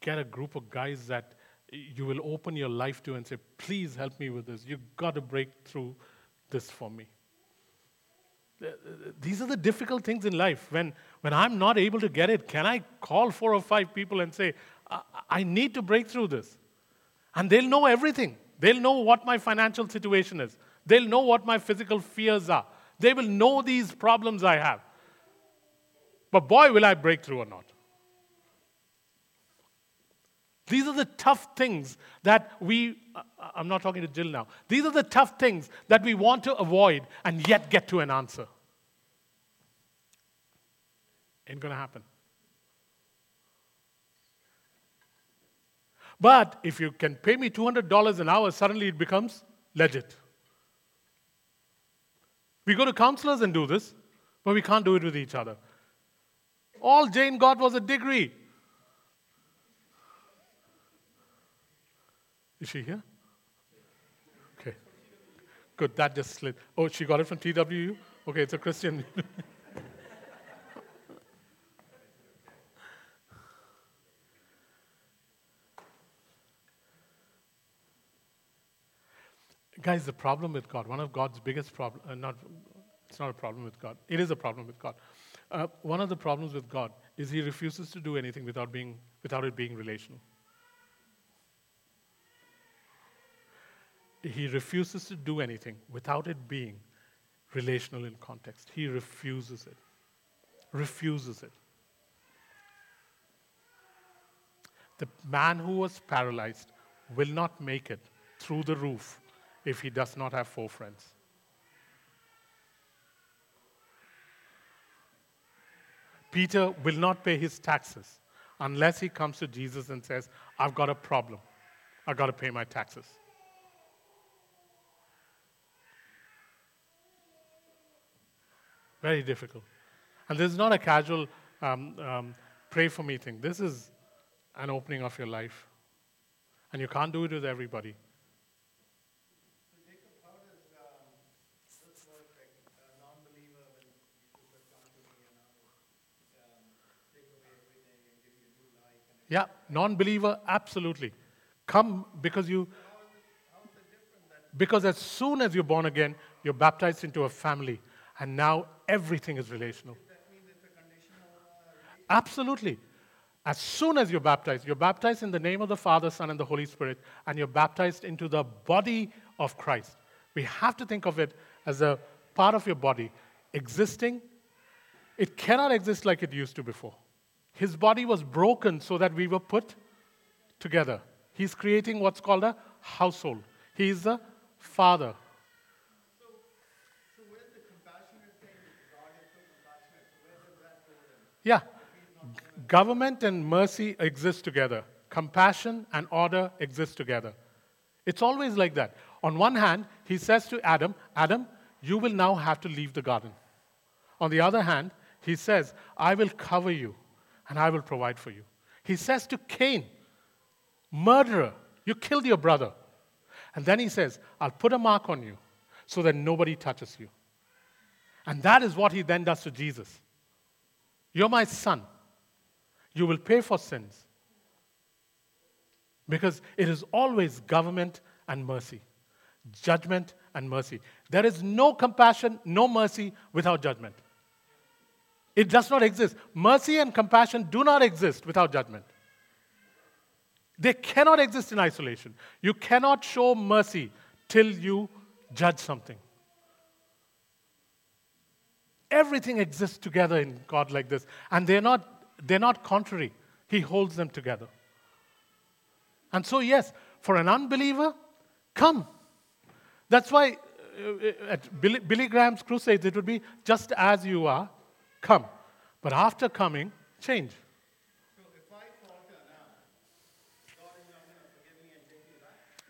get a group of guys that you will open your life to and say, please help me with this. You've got to break through this for me. These are the difficult things in life. When, when I'm not able to get it, can I call four or five people and say, I, I need to break through this? And they'll know everything. They'll know what my financial situation is. They'll know what my physical fears are. They will know these problems I have. But boy, will I break through or not. These are the tough things that we, uh, I'm not talking to Jill now. These are the tough things that we want to avoid and yet get to an answer. Ain't gonna happen. But if you can pay me $200 an hour, suddenly it becomes legit. We go to counselors and do this, but we can't do it with each other. All Jane got was a degree. Is she here? Okay. Good, that just slid. Oh, she got it from TWU? Okay, it's a Christian. Guys, the problem with God, one of God's biggest problems, uh, not, it's not a problem with God, it is a problem with God. Uh, one of the problems with God is He refuses to do anything without, being, without it being relational. He refuses to do anything without it being relational in context. He refuses it. Refuses it. The man who was paralyzed will not make it through the roof if he does not have four friends. Peter will not pay his taxes unless he comes to Jesus and says, I've got a problem. I've got to pay my taxes. Very difficult. And this is not a casual um, um, pray for me thing. This is an opening of your life. And you can't do it with everybody. So Jacob, how does um, this work? Like a non-believer will Jesus will come to me and I will um, take away everything and give you new life. And Yeah, non believer, absolutely. Come because you. Because as soon as you're born again, you're baptized into a family, and now everything is relational. Absolutely. As soon as you're baptized, you're baptized in the name of the Father, Son, and the Holy Spirit, and you're baptized into the body of Christ. We have to think of it as a part of your body existing. It cannot exist like it used to before. His body was broken so that we were put together. He's creating what's called a household. He's the father. so where's the compassionate thing? God is so compassionate. So where does that go then? Yeah. Government and mercy exist together. Compassion and order exist together. It's always like that. On one hand, he says to Adam, Adam, you will now have to leave the garden. On the other hand, he says, I will cover you and I will provide for you. He says to Cain, murderer, you killed your brother. And then he says, I'll put a mark on you so that nobody touches you. And that is what he then does to Jesus. You're my son. You will pay for sins. Because it is always government and mercy, judgment and mercy. There is no compassion, no mercy without judgment. It does not exist. Mercy and compassion do not exist without judgment. They cannot exist in isolation. You cannot show mercy till you judge something. Everything exists together in God like this. And they're not, they're not contrary, He holds them together. And so, yes, for an unbeliever, come. That's why uh, at Billy, Billy Graham's crusades, it would be just as you are, come. But after coming, change.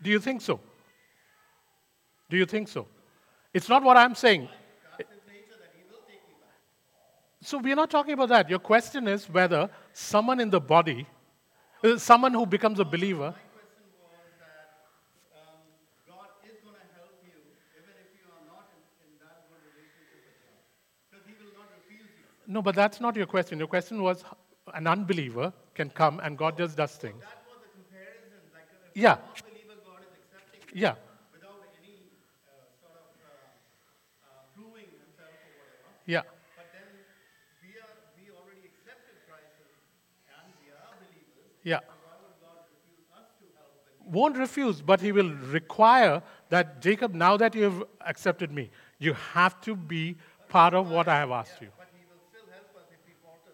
Do you think so? Do you think so? It's not what I'm saying. So we're not talking about that. Your question is whether someone in the body, uh, someone who becomes a believer, My question was that um, God is going to help you even if you are not in, in that good relationship with God. Because He will not refuse you. No, but that's not your question. Your question was an unbeliever can come and God just does things. That was a comparison, like a Yeah, non-believer God is accepting yeah, without any uh, sort of uh, uh, proving himself or whatever. yeah. But then we are we already accepted Christ and we are believers. Yeah. Why would God refuse us to help when Won't refuse, but he will require that, Jacob, now that you have accepted me, you have to be part of what I have asked you. but he will still help us if we falter?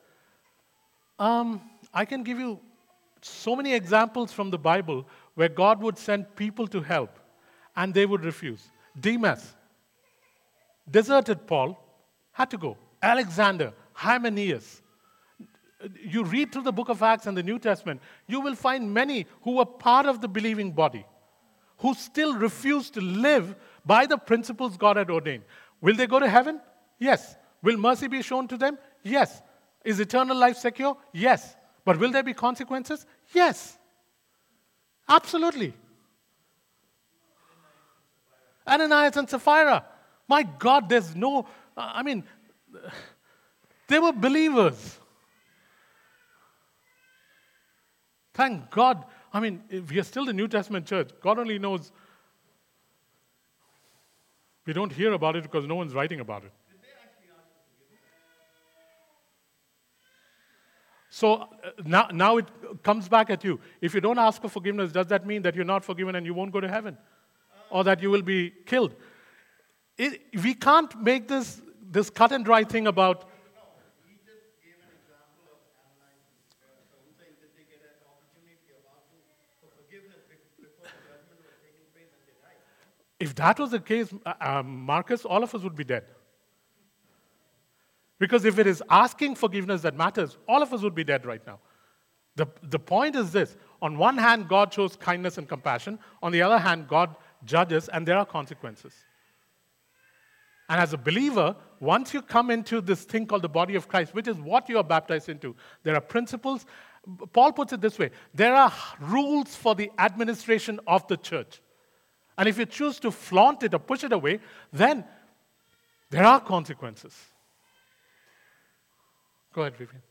Um, I can give you so many examples from the Bible where God would send people to help and they would refuse. Demas deserted Paul, had to go. Alexander, Hymenaeus. You read through the book of Acts and the New Testament, you will find many who were part of the believing body who still refuse to live by the principles God had ordained. Will they go to heaven? Yes. Will mercy be shown to them? Yes. Is eternal life secure? Yes. But will there be consequences? Yes. Absolutely. Ananias and Sapphira. My God, there's no, I mean, they were believers. Thank God. I mean, we are still the New Testament church. God only knows. We don't hear about it because no one's writing about it. So uh, now, now it comes back at you. If you don't ask for forgiveness, does that mean that you're not forgiven and you won't go to heaven? Or that you will be killed? It, we can't make this, this cut and dry thing about. If that was the case, uh, um, Marcus, all of us would be dead. Because if it is asking forgiveness that matters, all of us would be dead right now. The, the point is this on one hand, God shows kindness and compassion, on the other hand, God judges, and there are consequences. And as a believer, once you come into this thing called the body of Christ, which is what you are baptized into, there are principles. Paul puts it this way there are rules for the administration of the church. And if you choose to flaunt it or push it away, then there are consequences. Go ahead, Vivian.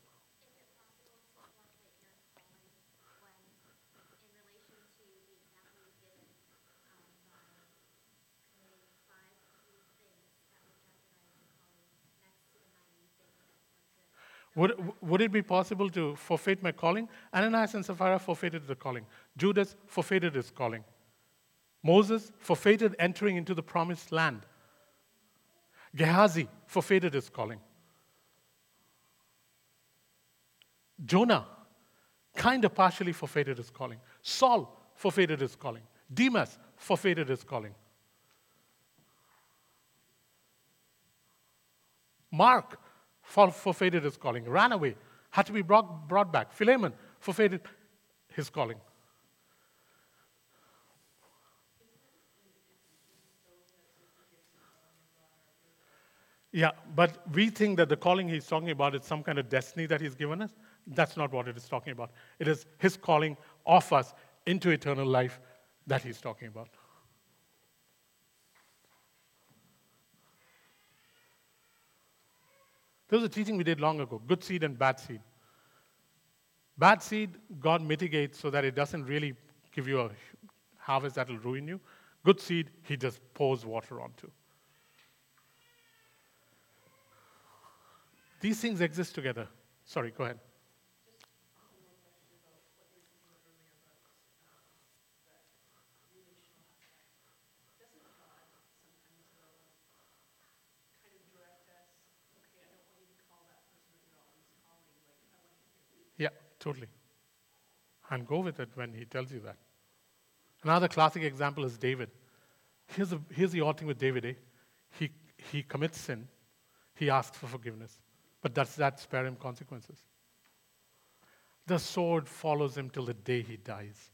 Would, would it be possible to forfeit my calling? Ananias and Sapphira forfeited the calling. Judas forfeited his calling. Moses forfeited entering into the promised land. Gehazi forfeited his calling. Jonah kind of partially forfeited his calling. Saul forfeited his calling. Demas forfeited his calling. Mark forfeited his calling, ran away, had to be brought, brought back. Philemon forfeited his calling. Yeah, but we think that the calling he's talking about is some kind of destiny that he's given us. That's not what it is talking about. It is his calling of us into eternal life that he's talking about. There was a teaching we did long ago good seed and bad seed. Bad seed, God mitigates so that it doesn't really give you a harvest that will ruin you. Good seed, He just pours water onto. These things exist together. Sorry, go ahead. Yeah, totally. And go with it when he tells you that. Another classic example is David. Here's the, here's the odd thing with David, eh? He, he commits sin, he asks for forgiveness. But does that spare him consequences? The sword follows him till the day he dies.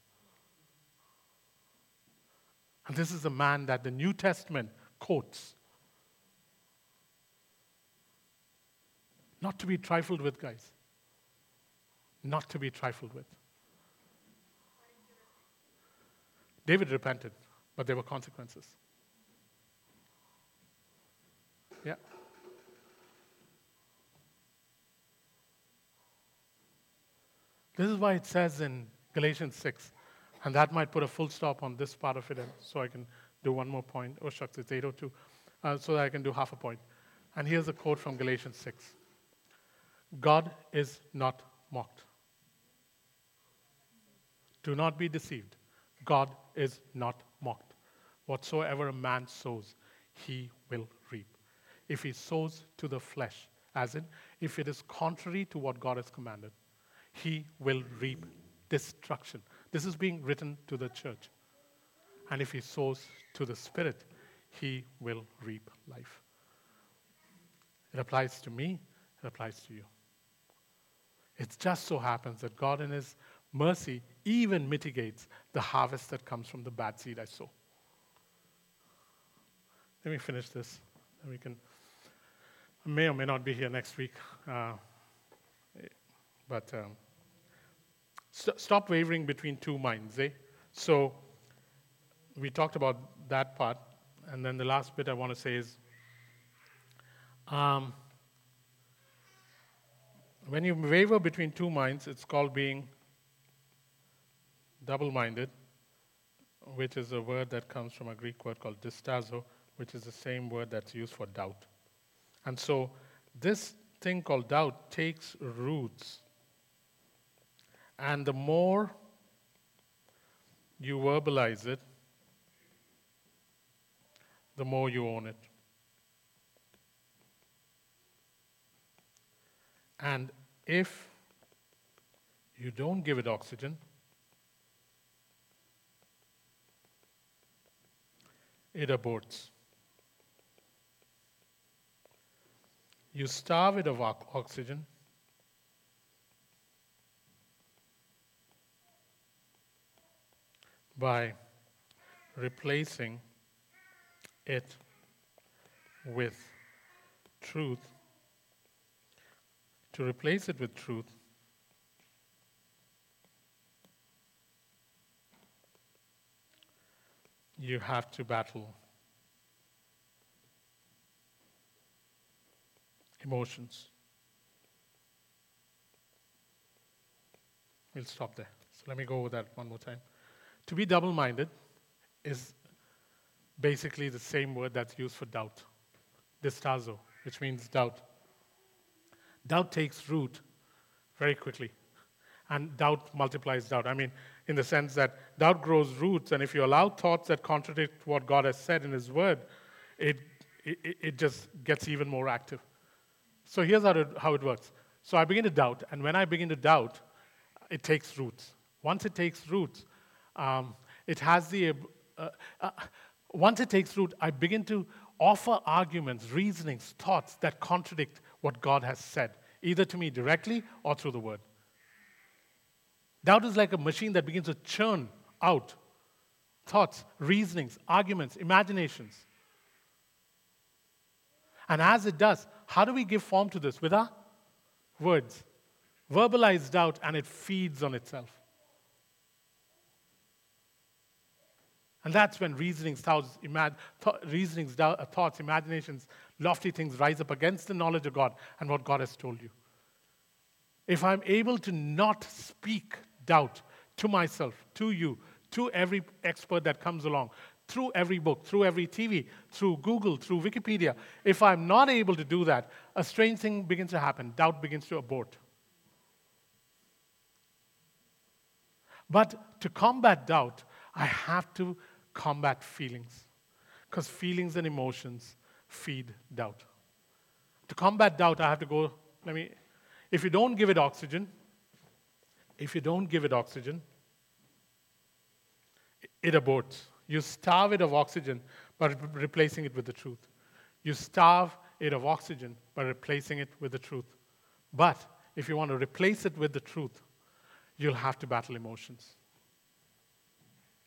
And this is a man that the New Testament quotes. Not to be trifled with, guys. Not to be trifled with. David repented, but there were consequences. Yeah. This is why it says in Galatians 6, and that might put a full stop on this part of it, so I can do one more point. Oh, shucks, it's 802, uh, so that I can do half a point. And here's a quote from Galatians 6 God is not mocked. Do not be deceived. God is not mocked. Whatsoever a man sows, he will reap. If he sows to the flesh, as in, if it is contrary to what God has commanded, he will reap destruction. This is being written to the church. And if he sows to the Spirit, he will reap life. It applies to me, it applies to you. It just so happens that God, in His mercy, even mitigates the harvest that comes from the bad seed I sow. Let me finish this, we can. I may or may not be here next week, uh, but um, st- stop wavering between two minds. Eh? So we talked about that part, and then the last bit I want to say is. Um, when you waver between two minds, it's called being double minded, which is a word that comes from a Greek word called distazo, which is the same word that's used for doubt. And so, this thing called doubt takes roots. And the more you verbalize it, the more you own it. And if you don't give it oxygen, it aborts. You starve it of oxygen. By replacing it with truth to replace it with truth, you have to battle emotions. We'll stop there. So let me go over that one more time. To be double minded is basically the same word that's used for doubt, distazo, which means doubt. Doubt takes root very quickly. And doubt multiplies doubt. I mean, in the sense that doubt grows roots, and if you allow thoughts that contradict what God has said in His Word, it, it, it just gets even more active. So here's how it, how it works. So I begin to doubt, and when I begin to doubt, it takes roots. Once it takes roots, um, it has the. Uh, uh, once it takes root, I begin to offer arguments, reasonings, thoughts that contradict what God has said, either to me directly or through the word. Doubt is like a machine that begins to churn out thoughts, reasonings, arguments, imaginations. And as it does, how do we give form to this? With our words. Verbalize doubt and it feeds on itself. And that's when reasonings, thoughts, imag- th- reasonings doubt, uh, thoughts, imaginations, lofty things rise up against the knowledge of God and what God has told you. If I'm able to not speak doubt to myself, to you, to every expert that comes along, through every book, through every TV, through Google, through Wikipedia, if I'm not able to do that, a strange thing begins to happen. Doubt begins to abort. But to combat doubt, I have to combat feelings. Because feelings and emotions feed doubt. To combat doubt, I have to go, let me, if you don't give it oxygen, if you don't give it oxygen, it aborts. You starve it of oxygen by replacing it with the truth. You starve it of oxygen by replacing it with the truth. But if you want to replace it with the truth, you'll have to battle emotions.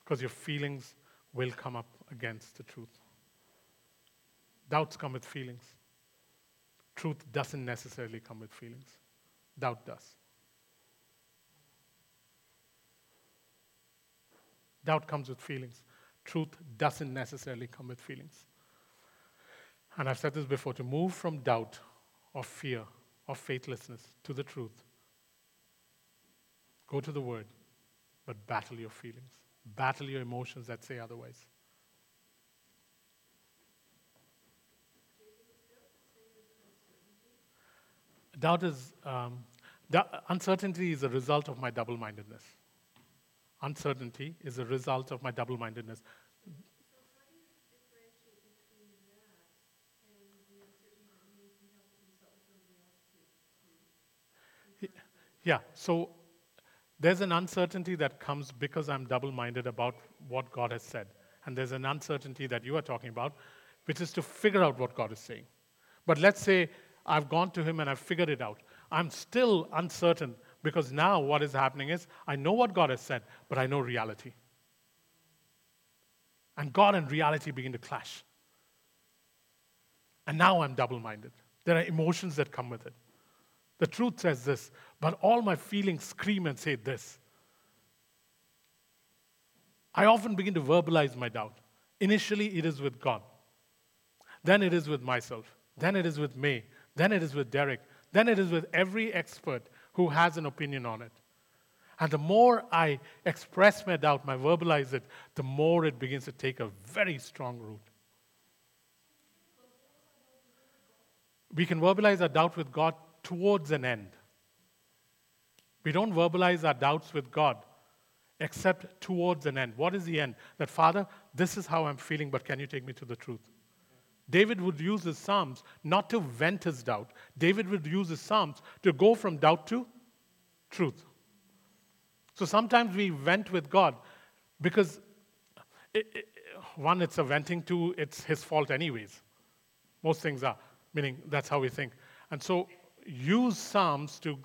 Because your feelings will come up against the truth. Doubts come with feelings. Truth doesn't necessarily come with feelings, doubt does. Doubt comes with feelings. Truth doesn't necessarily come with feelings. And I've said this before to move from doubt or fear or faithlessness to the truth Go to the Word, but battle your feelings, battle your emotions that say otherwise. Doubt is, um, dou- uncertainty is a result of my double mindedness. Uncertainty is a result of my double mindedness. Yeah, so there's an uncertainty that comes because I'm double minded about what God has said. And there's an uncertainty that you are talking about, which is to figure out what God is saying. But let's say I've gone to Him and I've figured it out. I'm still uncertain because now what is happening is I know what God has said, but I know reality. And God and reality begin to clash. And now I'm double minded. There are emotions that come with it. The truth says this, but all my feelings scream and say this. I often begin to verbalize my doubt. Initially, it is with God. Then it is with myself. Then it is with me. Then it is with Derek. Then it is with every expert who has an opinion on it. And the more I express my doubt, my verbalize it, the more it begins to take a very strong root. We can verbalize our doubt with God towards an end. We don't verbalize our doubts with God except towards an end. What is the end? That, Father, this is how I'm feeling, but can you take me to the truth? David would use his Psalms not to vent his doubt. David would use his Psalms to go from doubt to truth. So sometimes we vent with God because, it, it, one, it's a venting, two, it's his fault, anyways. Most things are, meaning that's how we think. And so use Psalms to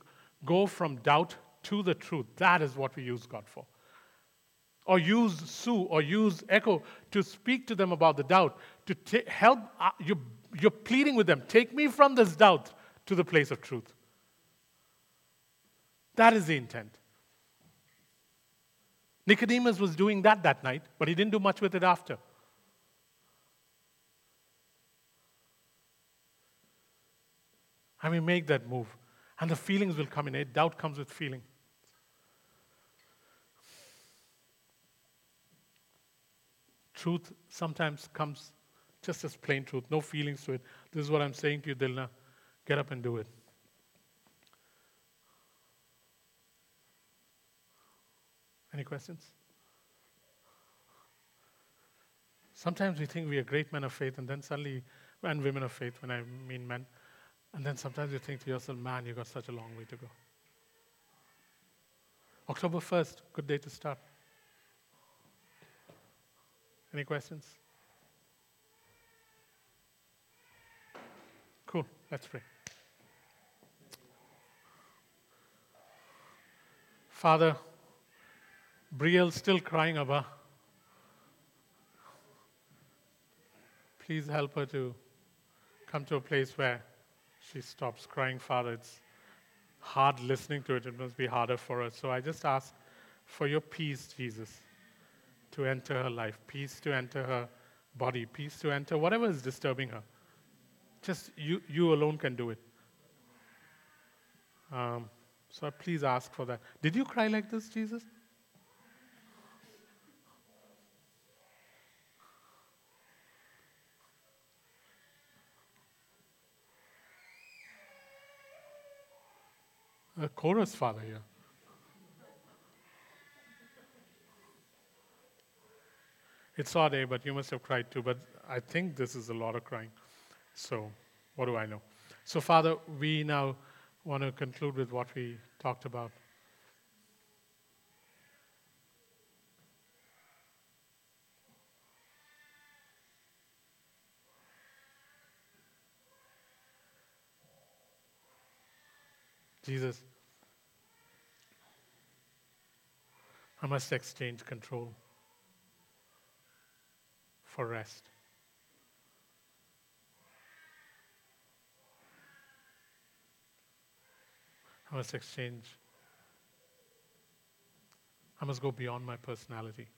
go from doubt to the truth. That is what we use God for. Or use Sue or use Echo to speak to them about the doubt, to ta- help. Uh, you, you're pleading with them take me from this doubt to the place of truth. That is the intent. Nicodemus was doing that that night, but he didn't do much with it after. And we make that move. And the feelings will come in. it. Doubt comes with feeling. Truth sometimes comes just as plain truth, no feelings to it. This is what I'm saying to you, Dilna. Get up and do it. Any questions? Sometimes we think we are great men of faith, and then suddenly, and women of faith, when I mean men, and then sometimes you think to yourself, man, you got such a long way to go. October 1st, good day to start. Any questions? Let's pray. Father, Brielle's still crying, Abba. Please help her to come to a place where she stops crying, Father. It's hard listening to it. It must be harder for her. So I just ask for your peace, Jesus, to enter her life, peace to enter her body, peace to enter whatever is disturbing her. Just you, you alone can do it. Um, so please ask for that. Did you cry like this, Jesus? A chorus father here. It's odd, eh? But you must have cried too. But I think this is a lot of crying. So, what do I know? So, Father, we now want to conclude with what we talked about. Jesus, I must exchange control for rest. I must exchange. I must go beyond my personality.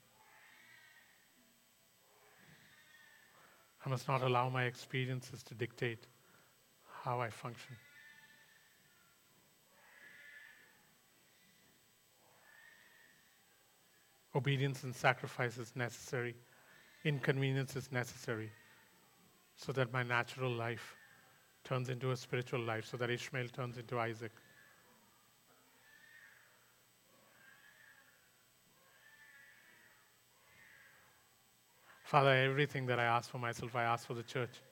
I must not allow my experiences to dictate how I function. Obedience and sacrifice is necessary, inconvenience is necessary, so that my natural life turns into a spiritual life, so that Ishmael turns into Isaac. Father, everything that I ask for myself, I ask for the church.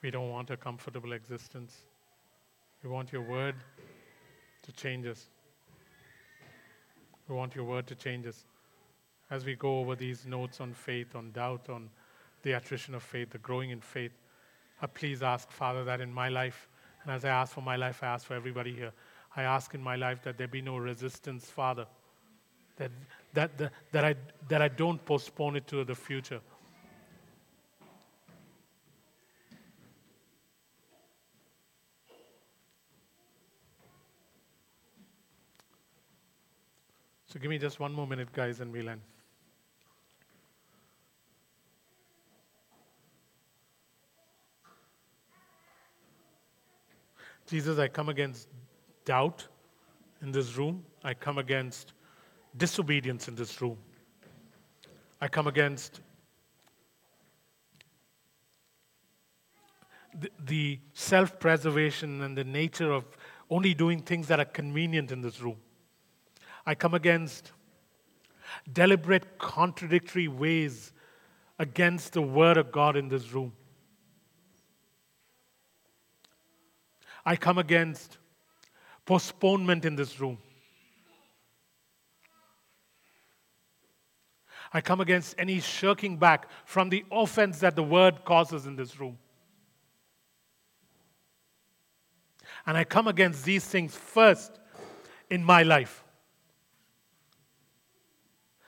We don't want a comfortable existence. We want your word to change us. We want your word to change us. As we go over these notes on faith, on doubt, on the attrition of faith, the growing in faith, I please ask, Father, that in my life, and as I ask for my life, I ask for everybody here. I ask in my life that there be no resistance, Father that, that, that, that, I, that I don't postpone it to the future. So give me just one more minute, guys, and we'll end. Jesus, I come against doubt in this room. I come against disobedience in this room. I come against the, self preservation and the nature of only doing things that are convenient in this room. I come against deliberate contradictory ways against the Word of God in this room. I come against postponement in this room. I come against any shirking back from the offense that the word causes in this room. And I come against these things first in my life.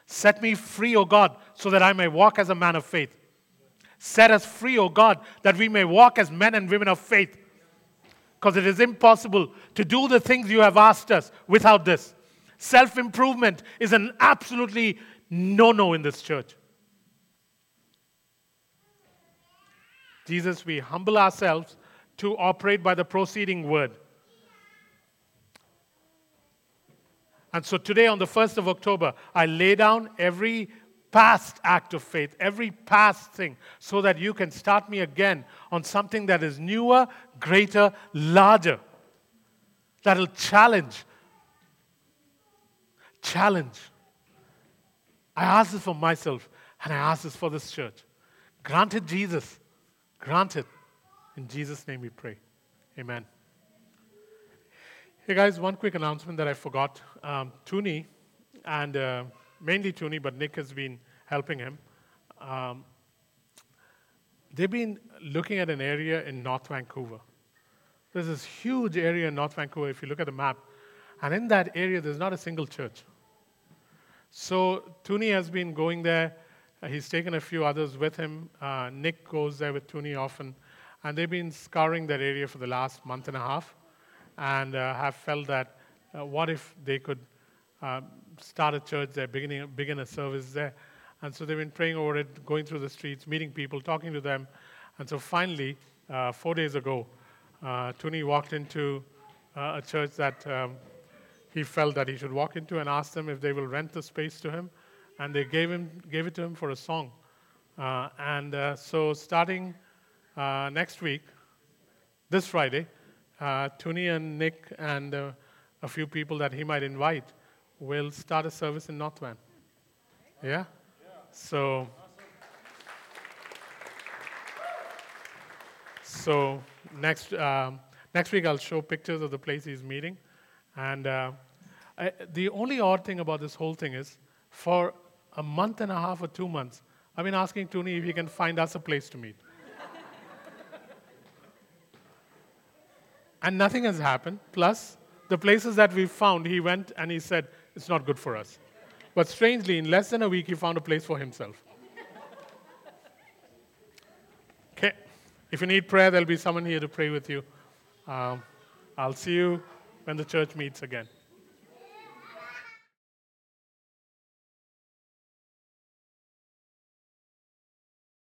Set me free, O God, so that I may walk as a man of faith. Set us free, O God, that we may walk as men and women of faith. Because it is impossible to do the things you have asked us without this. Self improvement is an absolutely no no in this church. Jesus, we humble ourselves to operate by the proceeding word. And so today, on the 1st of October, I lay down every past act of faith, every past thing, so that you can start me again on something that is newer, greater, larger, that'll challenge. Challenge I ask this for myself, and I ask this for this church. Granted, Jesus. Granted. In Jesus' name we pray. Amen. Hey guys, one quick announcement that I forgot. Um, Toonie, and uh, mainly Toonie, but Nick has been helping him. Um, they've been looking at an area in North Vancouver. There's this huge area in North Vancouver, if you look at the map, and in that area, there's not a single church. So Toonie has been going there. Uh, he's taken a few others with him. Uh, Nick goes there with Toonie often. And they've been scouring that area for the last month and a half and uh, have felt that uh, what if they could uh, start a church there, beginning, begin a service there. And so they've been praying over it, going through the streets, meeting people, talking to them. And so finally, uh, four days ago, uh, walked into a church that um, he felt that he should walk into and ask them if they will rent the space to him. And they gave, him, gave it to him for a song. Uh, and uh, so, starting uh, next week, this Friday, uh, Toonie and Nick and uh, a few people that he might invite will start a service in North Van. Yeah? yeah. So, so next, um, next week I'll show pictures of the place he's meeting. And uh, I, the only odd thing about this whole thing is, for a month and a half or two months, I've been asking Toonie if he can find us a place to meet. and nothing has happened. Plus, the places that we found, he went and he said, it's not good for us. But strangely, in less than a week, he found a place for himself. Okay. If you need prayer, there'll be someone here to pray with you. Um, I'll see you when the church meets again.